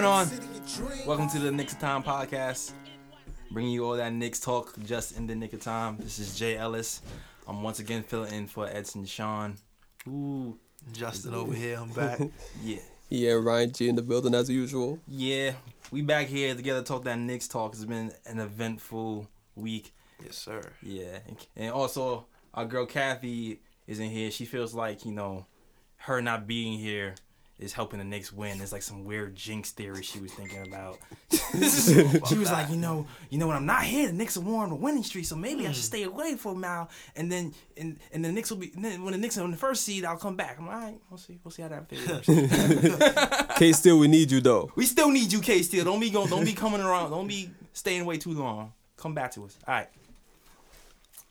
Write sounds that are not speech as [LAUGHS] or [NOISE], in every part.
What's going on? Welcome to the Knicks Time podcast. Bringing you all that Knicks talk just in the nick of time. This is Jay Ellis. I'm once again filling in for Edson Sean. Ooh, Justin over here, I'm back. [LAUGHS] yeah. Yeah, Ryan G in the building as usual. Yeah, we back here together talk that Knicks talk. It's been an eventful week. yes, sir. Yeah, and- and also our girl Kathy isn't here. She feels like you know, her not being here is helping the Knicks win. It's like some weird jinx theory she was thinking about. [LAUGHS] [LAUGHS] she was like, you know, you know, when I'm not here, the Knicks are warm the winning streak, so maybe I should stay away for a while, and then and and the Knicks will be then when the Knicks are in the first seed, I'll come back. I'm like, all right, we'll see, we'll see how that works. [LAUGHS] K still we need you though. we still need you, K. Still, don't be going, don't be coming around, don't be staying away too long. Come back to us. All right.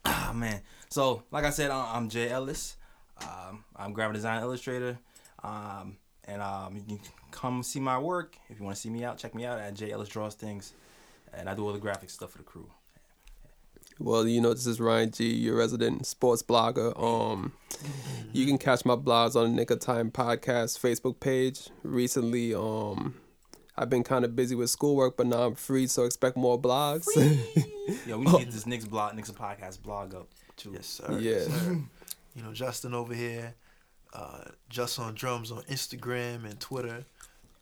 Ah man. So like I said, I'm Jay Ellis. Um, I'm graphic design illustrator. Um, and um, you can come see my work if you want to see me out. Check me out at Jay Ellis Draws Things, and I do all the graphic stuff for the crew. Well, you know this is Ryan G, your resident sports blogger. Um, you can catch my blogs on the Knick of Time podcast Facebook page. Recently, um, I've been kind of busy with schoolwork, but now I'm free, so expect more blogs. [LAUGHS] Yo, we need to get this Knicks blog, Knicks podcast blog up too. Yes, sir. Yeah. Yes, sir. [LAUGHS] You know, Justin over here, uh, just on drums on Instagram and Twitter.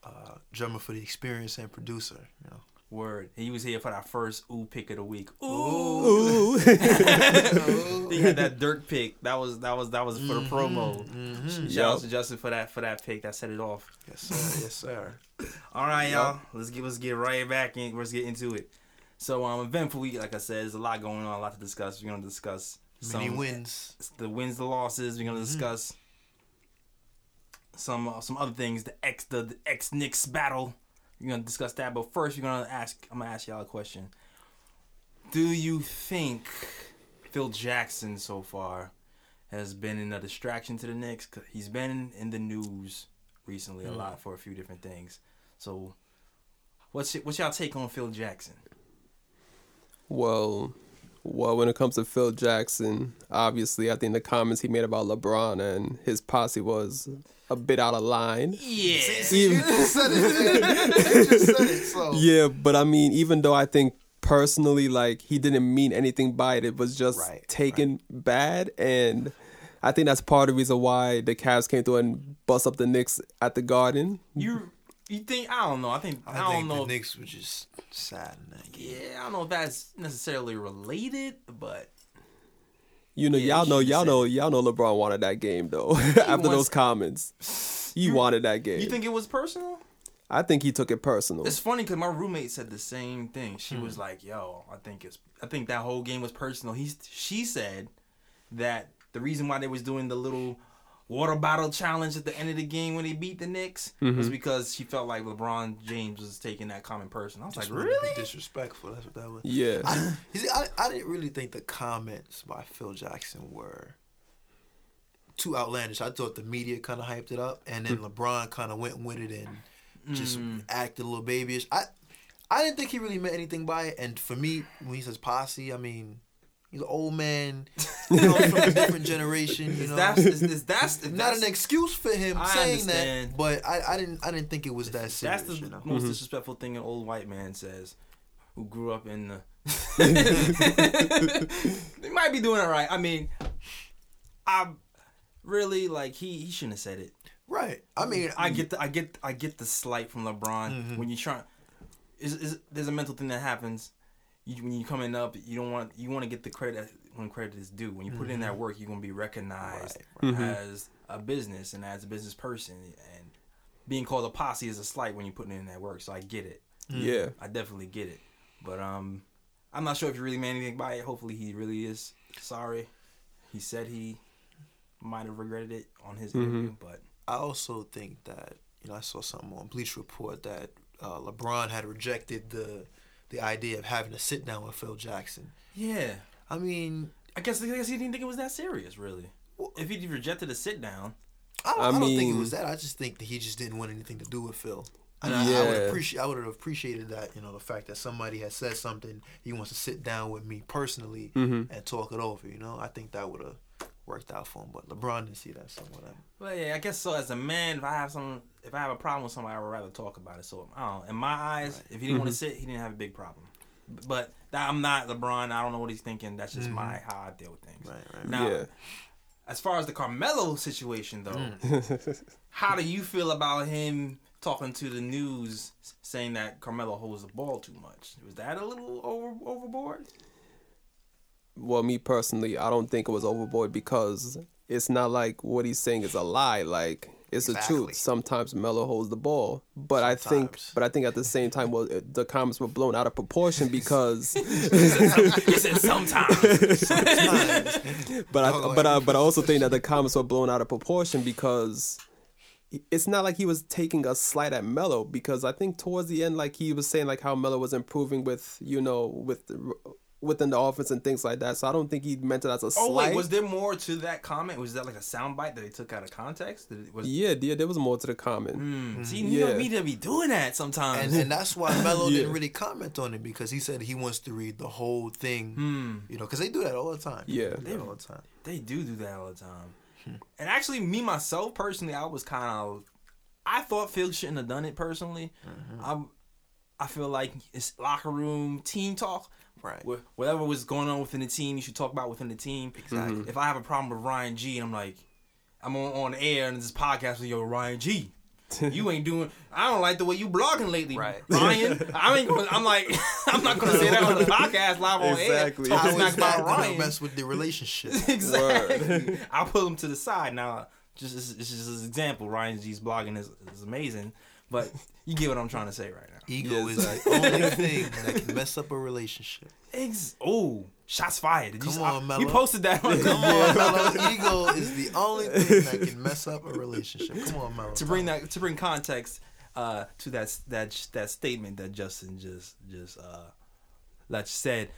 Uh, drummer for the experience and producer. You know. Word. He was here for that first ooh pick of the week. Ooh. Ooh. [LAUGHS] [LAUGHS] he had that dirt pick. That was that was that was for the promo. Mm-hmm. Shout out to Justin for that for that pick that set it off. Yes, sir. Yes, sir. [LAUGHS] All right, y'all. Let's get let's get right back in. Let's get into it. So um, eventful week, like I said, there's a lot going on, a lot to discuss. We're gonna discuss Many some wins. the wins, the losses. We're gonna Mm-hmm. discuss some uh, some other things. The X the, the ex Knicks battle. We're gonna discuss that. But first, we're gonna ask. I'm gonna ask y'all a question. Do you think Phil Jackson so far has been in a distraction to the Knicks? 'Cause He's been in the news recently a Mm. lot for a few different things. So, what's y- what's y'all take on Phil Jackson? Well, well, when it comes to Phil Jackson, obviously, I think the comments he made about LeBron and his posse was a bit out of line. Yeah. You it. man. [LAUGHS] You just said it. So. Yeah, but I mean, even though I think personally, like he didn't mean anything by it, it was just Right, taken bad, and I think that's part of the reason why the Cavs came through and bust up the Knicks at the Garden. You you think I don't know. I think I, I, don't know. the if- Knicks were just sad in that game. Yeah, I don't know if that's necessarily related, but You know, Yeah, y'all know, y'all know, y'all know LeBron wanted that game though. [LAUGHS] After those comments, he wanted that game. you think it was personal? I think he took it personal. It's funny because my roommate said the same thing. She hmm. was like, "Yo, I think it's I think that whole game was personal." He, she said that the reason why they was doing the little water bottle challenge at the end of the game when they beat the Knicks mm-hmm. was because she felt like LeBron James was taking that common person. I was Just like, wanted to be "Really?" disrespectful. That's what that was. Yeah. I, see, I, I didn't really think the comments by Phil Jackson were too outlandish. I thought the media kind of hyped it up, and then mm. LeBron kind of went with it and just mm. acted a little babyish. I I didn't think he really meant anything by it. And for me, when he says posse, I mean he's an old man, [LAUGHS] you know, from a different generation. You Is know, that's is, is that's not that's, an excuse for him I saying understand. that. But I, I didn't I didn't think it was that serious. That's the you know? most mm-hmm. disrespectful thing an old white man says, who grew up in the. [LAUGHS] they might be doing it right. I mean, I really like he he shouldn't have said it. Right. I mean, I get the I get I get the slight from LeBron mm-hmm. when you try. Is is there's a mental thing that happens. You, when you coming up, you don't want you want to get the credit when credit is due. When you put in that work, you're gonna be recognized as a business and as a business person. And being called a posse is a slight when you're putting in that work. So I get it. yeah. I definitely get it. But um, I'm not sure if you really meant anything by it. Hopefully, he really is sorry. He said he might have regretted it on his interview, but I also think that you know I saw something on Bleacher Report that uh, LeBron had rejected the the idea of having to sit down with Phil Jackson. yeah, I mean, I guess I guess he didn't think it was that serious, really. Well, If he rejected a sit down, I don't, I I don't think it was that. I just think that he just didn't want anything to do with Phil. And I, I would appreciate I would have appreciated that you know the fact that somebody has said something he wants to sit down with me personally Mm-hmm. and talk it over. You know, I think that would have worked out for him. But LeBron didn't see that, so whatever. Well, yeah, I guess so. As a man, if I have some, if I have a problem with somebody, I would rather talk about it. So, I don't know. In my eyes, if he didn't want to mm-hmm. sit, he didn't have a big problem. But that, I'm not LeBron. I don't know what he's thinking. That's just mm-hmm. my how I deal with things. Right, right. Now, Yeah. as far as the Carmelo situation, though, mm. [LAUGHS] how do you feel about him talking to the news saying that Carmelo holds the ball too much? Was that a little over overboard? Well, me personally, I don't think it was overboard because it's not like what he's saying is a lie. Like it's the truth. Sometimes Melo holds the ball, but I think, but I think at the same time, well, the comments were blown out of proportion because, [LAUGHS] he said sometimes. [LAUGHS] but I, Oh, but I, but I also think that the comments were blown out of proportion because. It's not like he was taking a slight at Melo because I think towards the end, like he was saying, like how Melo was improving with you know with within the office and things like that. So I don't think he meant it as a Oh slight. wait, was there more to that comment? Was that like a soundbite that they took out of context? Did it, was, Yeah, yeah, there was more to the comment. Hmm, See, Yeah. you know, to be doing that sometimes. And and that's why Melo [LAUGHS] Yeah. didn't really comment on it because he said he wants to read the whole thing. Hmm. You know, because they do that all the time. Yeah. they do that all the time. They do do that all the time. And actually, me myself personally, I was kind of, I thought Phil shouldn't have done it personally. I'm, I feel like it's locker room team talk. Right. Wh- Whatever was going on within the team, you should talk about within the team. Exactly. If I have a problem with Ryan G, and I'm like, I'm on, on air and this podcast with yo Ryan G. [LAUGHS] You ain't doing. I don't like the way you blogging lately, Right. Ryan. I ain't. Gonna, I'm like, [LAUGHS] I'm not gonna say that on the [LAUGHS] podcast live on Exactly. air. How Talk is smack that about gonna Ryan. mess with the relationship? exactly. I'll pull him to the side now. Just it's it's just an example. Ryan G's blogging is, is amazing, but you get what I'm trying to say right now. Ego Yes. is the only [LAUGHS] thing that can mess up a relationship. Ex- oh, shots fired! Did you, Come I- on, Melo. You posted that on Come on, Melo. [LAUGHS] Ego is the only thing that can mess up a relationship. Come on, Melo. to bring that to bring context uh, to that that that statement that Justin just just uh, like said.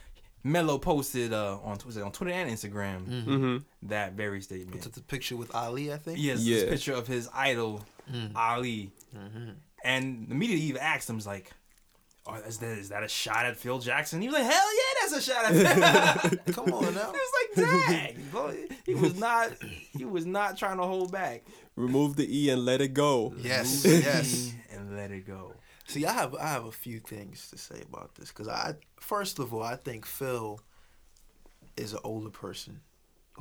Melo posted uh, on was it on Twitter and Instagram Mm-hmm. that very statement. Took the picture with Ali, I think. Yes, Yeah. this picture of his idol Mm-hmm. Ali, mm-hmm. and the media even asked him, "Is like, oh, is that is that a shot at Phil Jackson?" He was like, "Hell yeah, that's a shot at." Phil. [LAUGHS] Come on now. [LAUGHS] It was like, dang, bro, he was not he was not trying to hold back. Remove the E and let it go. Yes, yes. and let it go. See, I have I have a few things to say about this because I first of all I think Phil is an older person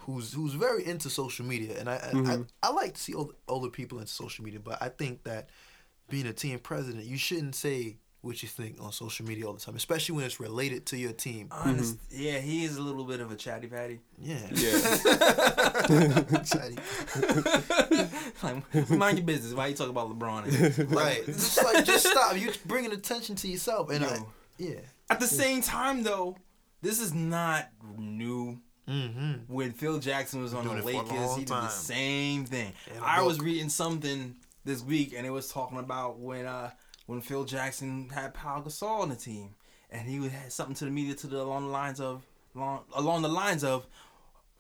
who's who's very into social media, and I I, I, mm-hmm. I like to see older, older people into social media, but I think that being a team president, you shouldn't say what you think on social media all the time, especially when it's related to your team. Honest, mm-hmm. yeah, he is a little bit of a chatty patty. Yeah, Yeah. [LAUGHS] Exciting. [LAUGHS] like, mind your business. Why you talk about LeBron? [LAUGHS] right. Just like just stop. You bringing attention to yourself, and I, yeah. At the same time, though, this is not new. Mm-hmm. when Phil Jackson was on the it Lakers, he did the same thing. I a I was reading something this week, and it was talking about when uh when Phil Jackson had Paul Gasol on the team, and he would had something to the media to the along the lines of along, along the lines of.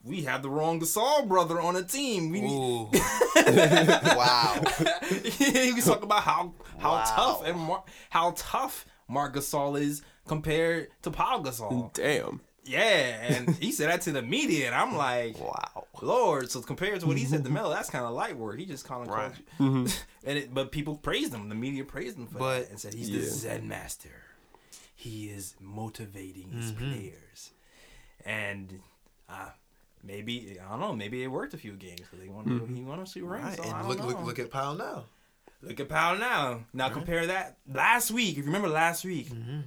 We have the wrong Gasol brother on the team. We need, Ooh. [LAUGHS] wow. [LAUGHS] he was talking about how how Wow. tough and Mar- how tough Marc Gasol is compared to Paul Gasol. Damn. Yeah, and [LAUGHS] he said that to the media, and I'm like, Wow. Lord. So compared to what he said to Melo, that's kind of light work. He just kind of Right. called you. [LAUGHS] and it, but people praised him. The media praised him for But- that and said he's the Yeah. Zen master. He is motivating his Mm-hmm. players, and uh, maybe I don't know. Maybe it worked a few games because he wanted he wanted to see rings. Right. So I And look, know. look, look at Powell now. Look at Powell now. Now compare that last week. If you remember last week, Mm-hmm.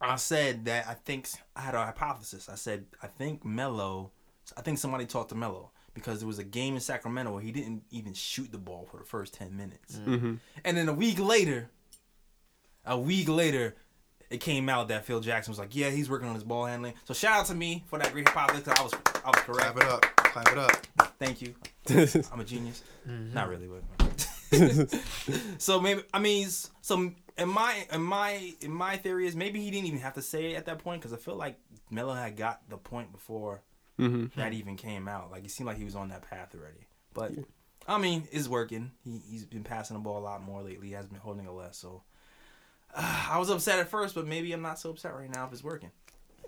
I said that I think I had a hypothesis. I said I think Melo. I think somebody talked to Melo because there was a game in Sacramento where he didn't even shoot the ball for the first ten minutes, Mm-hmm. and then a week later, a week later. It came out that Phil Jackson was like, "Yeah, he's working on his ball handling." So shout out to me for that great hypothesis. 'cause I was, I was correct. Clap it up. Clap it up. Thank you. [LAUGHS] I'm a genius. Mm-hmm. Not really, but [LAUGHS] [LAUGHS] so maybe I mean, s- so in my in my in my theory is maybe he didn't even have to say it at that point because I feel like Melo had got the point before Mm-hmm. that even came out. Like it seemed like he was on that path already. But I mean, it's working. He he's been passing the ball a lot more lately. He hasn't been holding it less. So uh, [SIGHS] I was upset at first, but maybe I'm not so upset right now if it's working.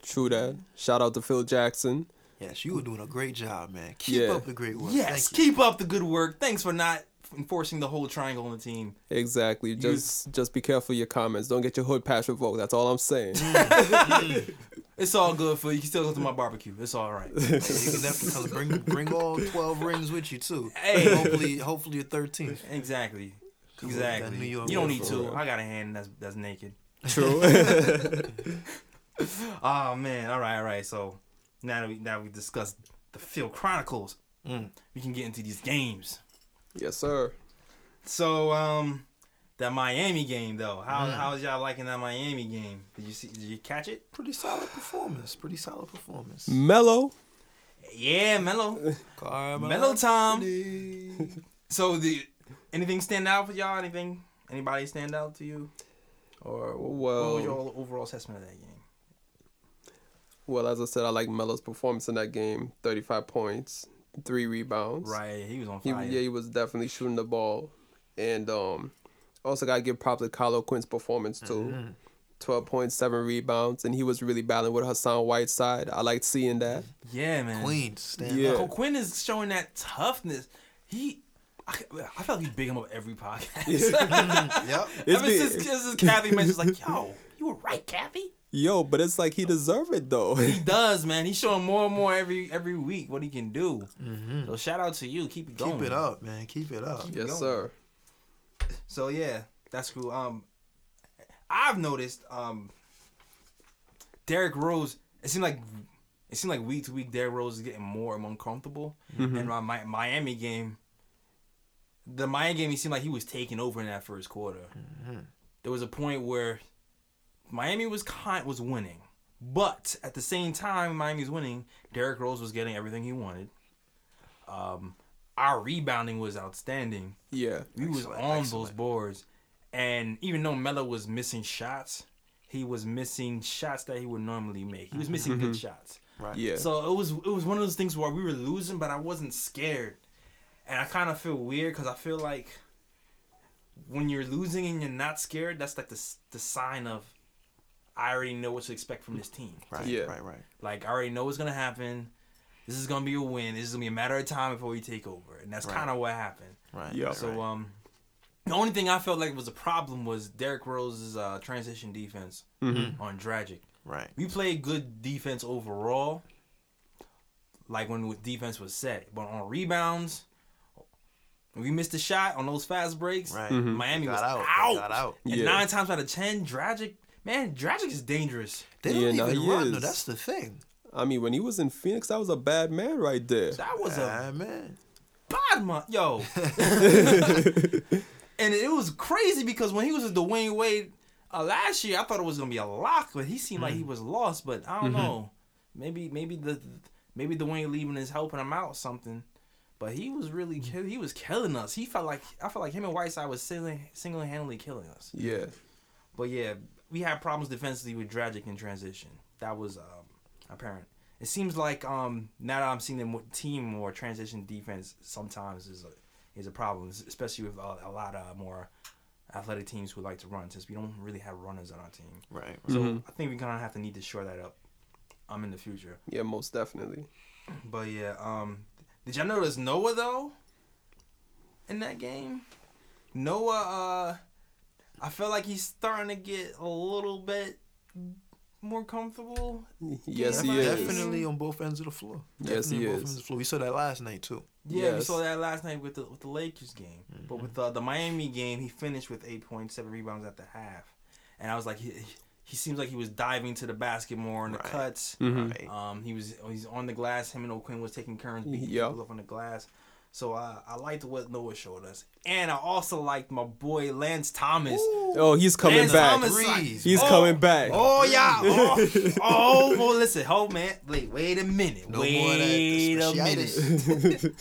True that. Shout out to Phil Jackson. Yes, you were doing a great job, man. Keep Yeah. up the great work. Yes, Thank you. keep up the good work. Thanks for not enforcing the whole triangle on the team. Exactly. Just just be careful your comments. Don't get your hood pass revoked. That's all I'm saying. [LAUGHS] It's all good for you. You can still go to my barbecue. It's all right. You can definitely come bring bring all twelve rings with you too. Hey. hopefully, hopefully your thirteenth. Exactly. Come on, that Exactly. New You don't way need for two. I got a hand that's that's naked. True. [LAUGHS] Oh man. All right. All right. So now that we now we discussed the Phil Chronicles, Mm. we can get into these games. Yes, sir. So um, that Miami game though. How Mm. how's y'all liking that Miami game? Did you see? Did you catch it? Pretty solid performance. Pretty solid performance. Melo. Yeah, Melo. Carmelo Melo time. [LAUGHS] So the anything stand out for y'all? Anything? Anybody stand out to you? Or well, what was your overall assessment of that game? Well, as I said, I like Melo's performance in that game. 35 points, three rebounds. Right, he was on He, fire. yeah, he was definitely shooting the ball. And um, also got to give props to Kyle O'Quinn's performance, too. Mhm. 12.7 rebounds, and he was really battling with Hassan Whiteside. I liked seeing that. yeah, man. Queens stand Yeah. Up. Quinn is showing that toughness. He, I, I felt like you big him up every podcast. [LAUGHS] [LAUGHS] Yep. It's Ever be- since, since Kathy mentions like, yo, you were right, Kathy. Yo, but it's like he deserve it, though. He [LAUGHS] does, man. He's showing more and more every every week what he can do. Mhm. So shout out to you. Keep it going. Keep it up, man. Keep it up. Keep- yes, going. sir. So yeah, that's cool. Um, I've noticed um, Derrick Rose. It seemed like it seemed like week to week Derrick Rose is getting more and more uncomfortable. And my, my Miami game, the Miami game, he seemed like he was taking over in that first quarter. There was a point where Miami was kind was winning, but at the same time Miami's winning, Derrick Rose was getting everything he wanted. Um, our rebounding was outstanding. Yeah. We was Excellent, on those boards, and even though Melo was missing shots, he was missing shots that he would normally make. He was missing good shots. Right. Yeah. So it was it was one of those things where we were losing, but I wasn't scared, and I kind of feel weird because I feel like when you're losing and you're not scared, that's like the the sign of I already know what to expect from this team. Right. Yeah. Right. Right. Like I already know what's gonna happen. This is gonna be a win. This is gonna be a matter of time before we take over, and that's Right. kind of what happened. Right. Yeah. So right. um, the only thing I felt like was a problem was Derrick Rose's uh, transition defense Mhm. on Dragic. right. We played good defense overall, like when the defense was set, but on rebounds, we missed a shot on those fast breaks. Right. Mhm. Miami Got was out. out. Got out. And Yeah. nine times out of ten, Dragic, man, Dragic is dangerous. They don't Yeah, no, even he run. though. is. That's the thing. I mean, when he was in Phoenix, that was a bad man right there. That was a Ah, man. bad month, yo. [LAUGHS] [LAUGHS] and it was crazy because when he was with Dwyane Wade uh, last year, I thought it was gonna be a lock, but he seemed like he was lost. But I don't know, maybe maybe the maybe Dwayne leaving is helping him out or something. But he was really kill- he was killing us. He felt like I felt like him and Whiteside was single single handedly killing us. Yeah. But yeah, we had problems defensively with Dragic in transition. That was um, apparent. It seems like um, now that I'm seeing them with team more transition defense sometimes is a is a problem, especially with uh, a lot of more athletic teams who like to run. Since we don't really have runners on our team, Right. so Mhm. I think we're gonna have to need to shore that up. Um, in the future. Yeah, most definitely. [CLEARS THROAT] But yeah, um, did y'all notice Noah though? In that game, Noah, uh, I feel like he's starting to get a little bit more comfortable. Yes, he Yeah, is. Definitely on both ends of the floor. Yes, Definitely he on both is. ends of the floor. We saw that last night too. Yeah, we Yes. saw that last night with the with the Lakers game. But with the, the Miami game, he finished with eight point seven rebounds at the half, and I was like, he, he seems like he was diving to the basket more in the Right. cuts. Mhm. Right. Um, he was he's on the glass. Him and O'Quinn was taking turns beating Yeah. people up on the glass. So uh, I liked what Noah showed us, and I also liked my boy Lance Thomas. Oh, he's coming Lance back. Thomas, Threes. He's Oh, coming back. Oh yeah. [LAUGHS] Oh, oh well, listen, hold man. Wait, wait a minute. No wait more a minute.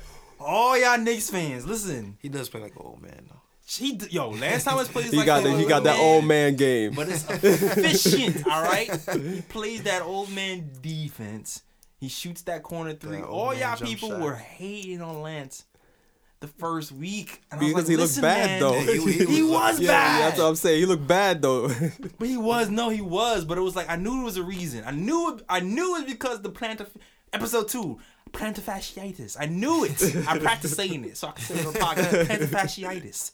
[LAUGHS] All y'all Knicks fans, listen. He does play like an old man though. He d- yo, Lance Thomas plays he like got a the, he got that old man game. but it's [LAUGHS] efficient. all right, he plays that old man defense. He shoots that corner three. That All y'all people shot. were hating on Lance the first week and I was Because like, he looked bad, man, though. Yeah, he- he [LAUGHS] He was- yeah, bad. that's what I'm saying. He looked bad though. [LAUGHS] But he was no, he was. But it was like I knew it was a reason. I knew it. I knew it because the plant of Episode two, plantar fasciitis. I knew it. I [LAUGHS] practiced saying it so I can say it on the podcast. Plantar fasciitis.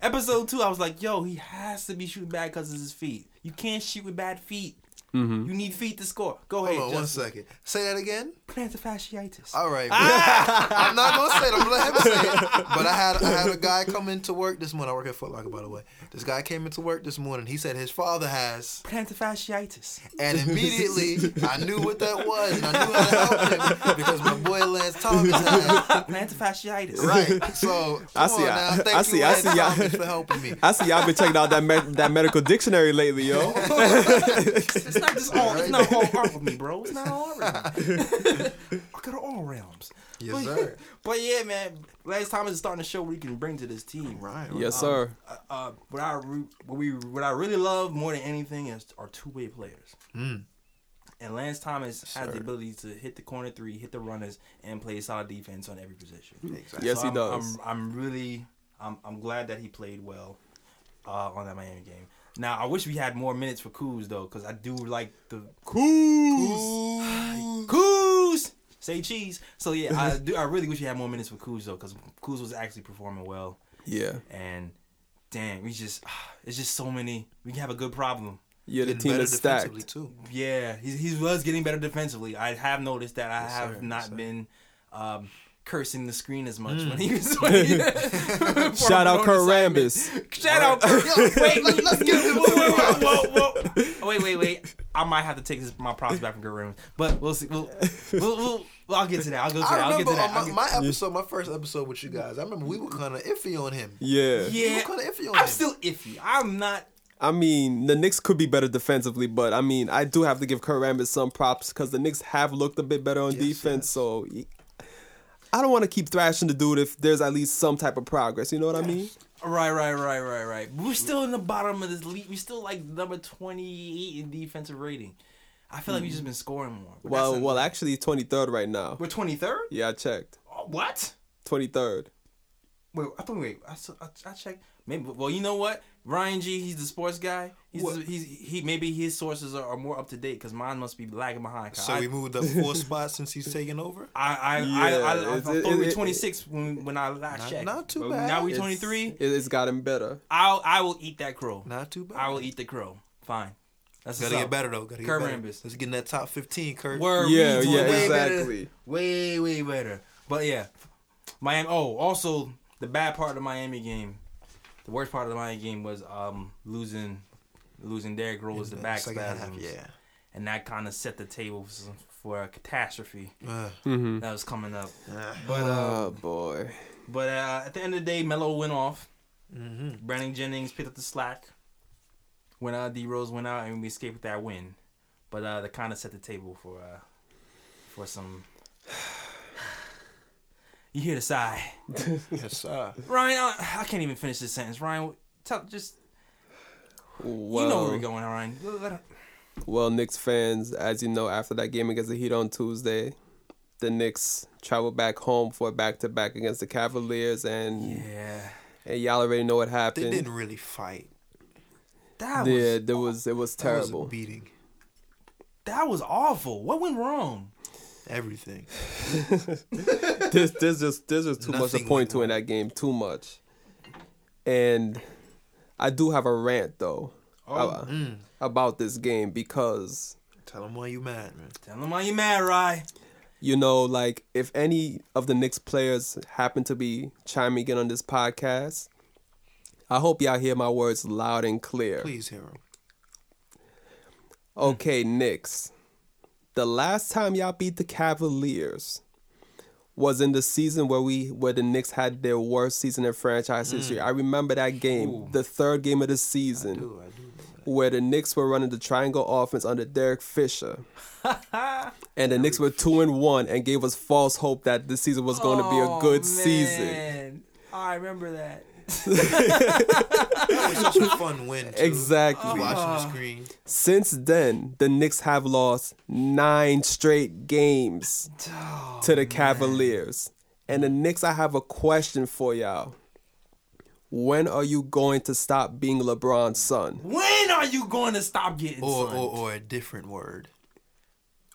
Episode two, I was like, yo, he has to be shooting bad because of his feet. You can't shoot with bad feet. Mm-hmm. You need feet to score. Go ahead. Hold on one Justin. second. Say that again. Plantar fasciitis. All right. Ah! [LAUGHS] I'm not gonna say it. I'm gonna let him say it. But I had I had a guy come into work this morning. I work at Foot Locker, by the way. This guy came into work this morning. He said his father has, Plantar fasciitis. and immediately I knew what that was, and I knew how to help him because my boy Lance Thomas had. Plantar fasciitis. Right. [LAUGHS] So come I see, on I- now. Thank I you, see, I Lance see, I- Thomas, for helping me. I see y'all been checking out that med- that medical dictionary lately, yo. [LAUGHS] It's not just all. It's not all art with me, bro. It's not all art. With me. I got all realms. Yes, but, sir. [LAUGHS] But yeah, man. Last time is starting to show what he can bring to this team. Right. yes, sir. Uh, uh, what I re- what we what I really love more than anything is are two way players. Mm. And Lance Thomas has Sir. the ability to hit the corner three, hit the runners, and play solid defense on every position. Exactly. Yes, he I'm, does. I'm, I'm really, I'm, I'm glad that he played well uh, on that Miami game. Now I wish we had more minutes for Kuz though, because I do like the Coos. Kuz. Say cheese. So yeah, I do. I really wish we had more minutes for Kuz though, because Kuz was actually performing well. Yeah, And damn, we just, [SIGHS] it's just so many. We can have a good problem. yeah. The team better is stacked. too. Yeah, he, he was getting better defensively. I have noticed that I Yes, have sir. not sir. been um, cursing the screen as much Mm. [LAUGHS] when he was. When he, Shout out on Kurt. Rambis. Shout out Kurt. Yo, wait, let- let's give [LAUGHS] him whoa, whoa, whoa, whoa, whoa. Wait, wait, wait. I might have to take this, my props back from Kurt Rambis, but we'll see. We'll, we'll, we'll, well, I'll get to that. I'll go to that. I I'll get remember to that. on I'll my, get- my episode, my first episode with you guys. I remember we were kind of iffy on him. Yeah. We yeah, were kind of iffy on I'm him. still iffy. I'm not. I mean, the Knicks could be better defensively, but I mean, I do have to give Kurt Rambis some props because the Knicks have looked a bit better on Yes, defense. yes. So he- I don't want to keep thrashing the dude if there's at least some type of progress. You know what I mean? Right, right, right, right, right. We're still in the bottom of this league. We're still like number 28 in defensive rating. I feel like we've just been scoring more. But Well, well, actually, 23rd right now. we're 23rd. Yeah, I checked. Oh, what? 23rd. Wait, I thought. Wait, I, I, I checked. Maybe. Well, you know what? Ryan G. He's the sports guy. He's What? he's he. Maybe his sources are, are more up to date because mine must be lagging behind. 'Cause So I, we moved up four [LAUGHS] spots since he's taken over. I I, Yeah, I, I, I, it's- thought it- we 26 when when I last Not- checked. not too bad. Now we 23. It's gotten better. I'll I will eat that crow. Not too bad. I will eat the crow. Fine. That's Gotta get up. better though. Gotta get Kurt better. Rambis. Let's get in that top fifteen, Kurt. Word, Yeah, we doing yeah, way better. way, way better. But yeah, Miami. Oh, also the bad part of the Miami game, the worst part of the Miami game was um losing, losing Derrick Rose the In back second half, spasms, yeah. and that kind of set the table for, some- for a catastrophe Uh, Mm-hmm. that was coming up. uh, But uh, oh boy. but uh, at the end of the day, Melo went off. mhm. Brandon Jennings picked up the slack when uh, D Rose went out, and we escaped with that win. But uh, that kind of set the table for uh, for some. [SIGHS] You hear the sigh, [LAUGHS] Yes, sir. Ryan. I, I can't even finish this sentence. Ryan, tell just Well, you know where we're going, Ryan. Well, Knicks fans, as you know, after that game against the Heat on Tuesday, the Knicks traveled back home for a back to back against the Cavaliers, and, Yeah, and y'all already know what happened. They didn't really fight. that yeah, was there was it was That was terrible. beating. that was awful. What went wrong? Everything. [LAUGHS] this this just this just too much to point to in that game, too much. And I do have a rant though uh, Mm. about this game because Tell them why you mad, man. Tell them why you mad, Ryan. you know, like if any of the Knicks players happen to be chiming in on this podcast, I hope y'all hear my words loud and clear. Please hear them. Okay, Knicks. The last time y'all beat the Cavaliers was in the season where we where the Knicks had their worst season in franchise mm. history. I remember that game, Ooh. the third game of the I season, do, I do. where the Knicks were running the triangle offense under Derek Fisher. [LAUGHS] and the Knicks were two and one and gave us false hope that this season was going to be a oh, good season. Oh. I remember that. That was such a fun win. Too. Exactly. Watching the screen. Since then, the Knicks have lost nine straight games to the Cavaliers. And the Knicks, I have a question for y'all. When are you going to stop being LeBron's son? When are you going to stop getting Or, sunned? or or a different word.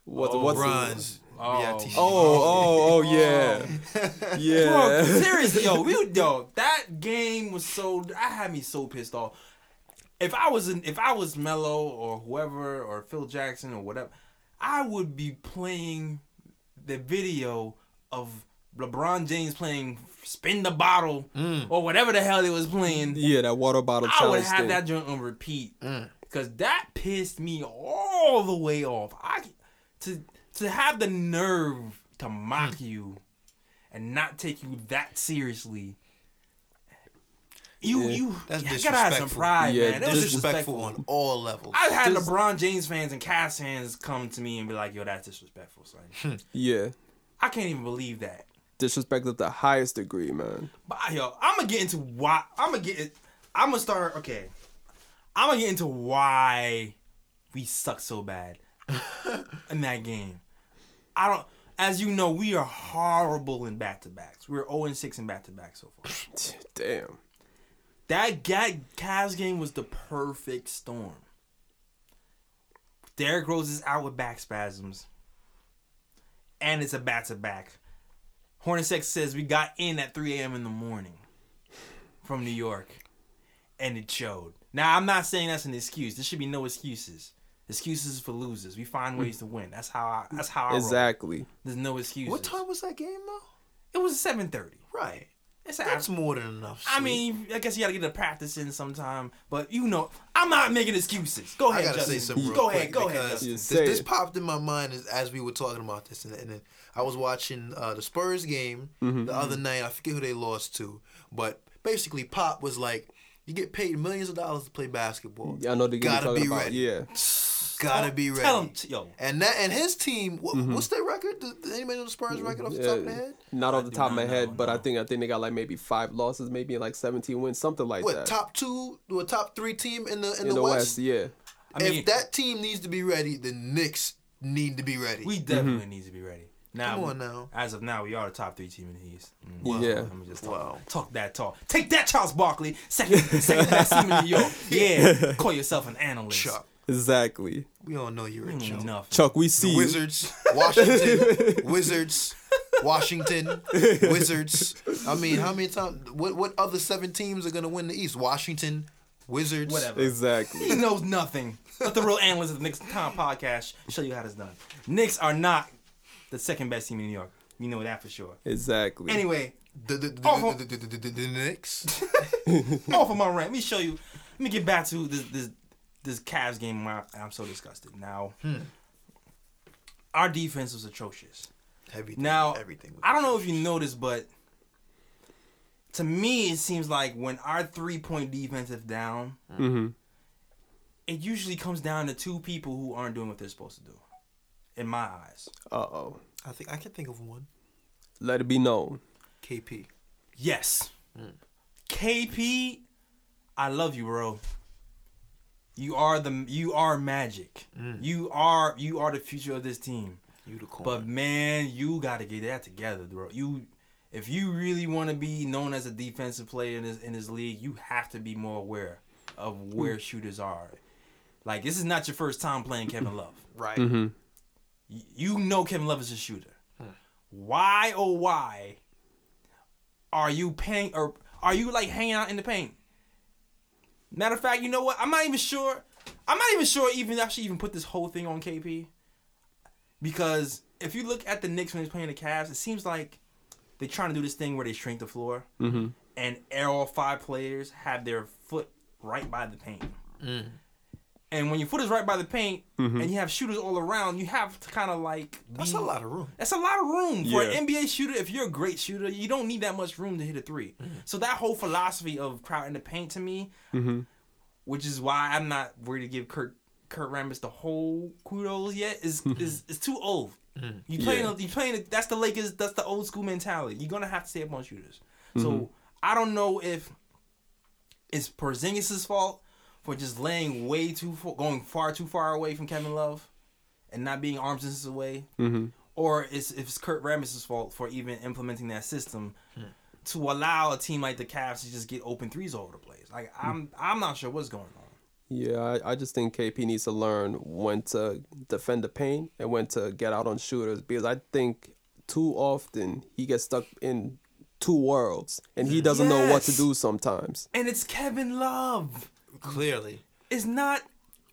What's, Oh, what's Oh, Bronze BITC. Oh, oh, oh, oh, yeah, Bro, yeah. seriously, yo, we yo, [LAUGHS] that game was so I had me so pissed off. If I was in, if I was Melo or whoever or Phil Jackson or whatever, I would be playing the video of LeBron James playing "Spin the Bottle" mm. or whatever the hell they was playing. Yeah, that water bottle I would challenge have thing. that joint on repeat mm. because that pissed me all the way off. I to to have the nerve to mock hmm. you and not take you that seriously. You Yeah. you That's you gotta have some disrespectful. pride, Yeah, man. That was disrespectful disrespectful. on all levels. I've had Dis- LeBron James fans and Cavs fans come to me and be like, "Yo, that's disrespectful." Son. [LAUGHS] yeah, I can't even believe that. disrespect at the highest degree, man. But yo, I'm gonna get into why. I'm gonna get. I'm gonna start. Okay, I'm gonna get into why we suck so bad [LAUGHS] in that game. I don't. As you know, we are horrible in back to backs. We're 0 and 6 in back to backs so far. [LAUGHS] Damn. That ga- Cavs game was the perfect storm. Derrick Rose is out with back spasms, and it's a back to back. Hornacek says we got in at 3 a.m. in the morning from New York, and it showed. Now I'm not saying that's an excuse. There should be no excuses. Excuses for losers. We find ways to win. That's how. I, that's how. I roll. Exactly. There's no excuses. what time was that game though? It was 7:30. Right. It's That's after- more than enough. I mean, I guess you gotta get the practice in sometime, but you know, I'm not making excuses. Go I ahead, gotta Justin. say something. Real go quick ahead, go ahead. Justin. This, say this popped in my mind as, as we were talking about this, and, and then I was watching uh, the Spurs game Mm-hmm. the other night. I forget who they lost to, but basically, Pop was like, "You get paid millions of dollars to play basketball. I know they're gonna Gotta be talking be about. ready. Yeah. [SIGHS] [SIGHS] [LAUGHS] Gotta be ready." Tell him, t- yo. And that and his team, wh- what's their record? Does, does anybody know the Spurs record off the top of their head? Not off the top of my head, know, but I think I think they got like maybe five losses, maybe like seventeen wins, something like What that. top two or top three team in the in, in the, West? yeah. I mean, if that team needs to be ready, the Knicks need to be ready. we definitely need to be ready. Now, Come on now. as of now, we are the top three team in the East. Mm. Wow. Yeah. Let me just talk, Wow. talk that talk. Take that, Charles Barkley, second, second best team in New York. [LAUGHS] Yeah, call yourself an analyst. Chuck, Exactly. we all know you're a Mm, joke. Nothing. Chuck, we see you. Wizards, Washington, [LAUGHS] Wizards, Washington, Wizards. I mean, how many times? What what other seven teams are gonna win the East? Washington, Wizards. Whatever. Exactly. He knows nothing. Let the real analyst of the Knicks Time podcast show you how it's done. Knicks are not the second best team in New York. You know that for sure. Exactly. Anyway, The the the, the, the, the, the, the Knicks. [LAUGHS] off of my rant. Let me show you. Let me get back to this this this Cavs game. I- I'm so disgusted. Now, our defense was atrocious. Everything. Now, everything. was- I don't know if you noticed, but to me, it seems like when our three point defense is down, hmm it usually comes down to two people who aren't doing what they're supposed to do. In my eyes, Uh oh. I think I can think of one. Let it be known. KP. yes, KP, I love you, bro. You are the you are magic. Mm. You are you are the future of this team. Unicorn. But man, you got to get that together, bro. You, if you really want to be known as a defensive player in this in this league, you have to be more aware of where mm. shooters are. Like this is not your first time playing Kevin Love. [CLEARS THROAT] right. hmm You know Kevin Love is a shooter. Hmm. Why oh why are you paying or are you like hanging out in the paint? Matter of fact, you know what? I'm not even sure. I'm not even sure even I should even put this whole thing on KP. Because if you look at the Knicks when they're playing the Cavs, it seems like they're trying to do this thing where they shrink the floor hmm and all five players have their foot right by the paint. And when your foot is right by the paint Mm-hmm. and you have shooters all around, you have to kind of like. That's be- a lot of room. That's a lot of room for Yeah. an NBA shooter. If you're a great shooter, you don't need that much room to hit a 3 So that whole philosophy of crowding the paint to me, hmm which is why I'm not ready to give Kurt Kurt Rambis the whole kudos yet, is [LAUGHS] is is too old. You playing Yeah. you playing that's the Lakers. That's the old school mentality. You're gonna have to stay up on shooters. So Mm-hmm. I don't know if it's Porzingis' fault for just laying way too far, going far too far away from Kevin Love, and not being arms distance away, hmm or it's if it's Kurt Rambis' fault for even implementing that system to allow a team like the Cavs to just get open threes all over the place. Like I'm I'm not sure what's going on. Yeah, I, I just think KP needs to learn when to defend the paint and when to get out on shooters because I think too often he gets stuck in two worlds and he doesn't know what to do sometimes. And it's Kevin Love. Clearly. It's not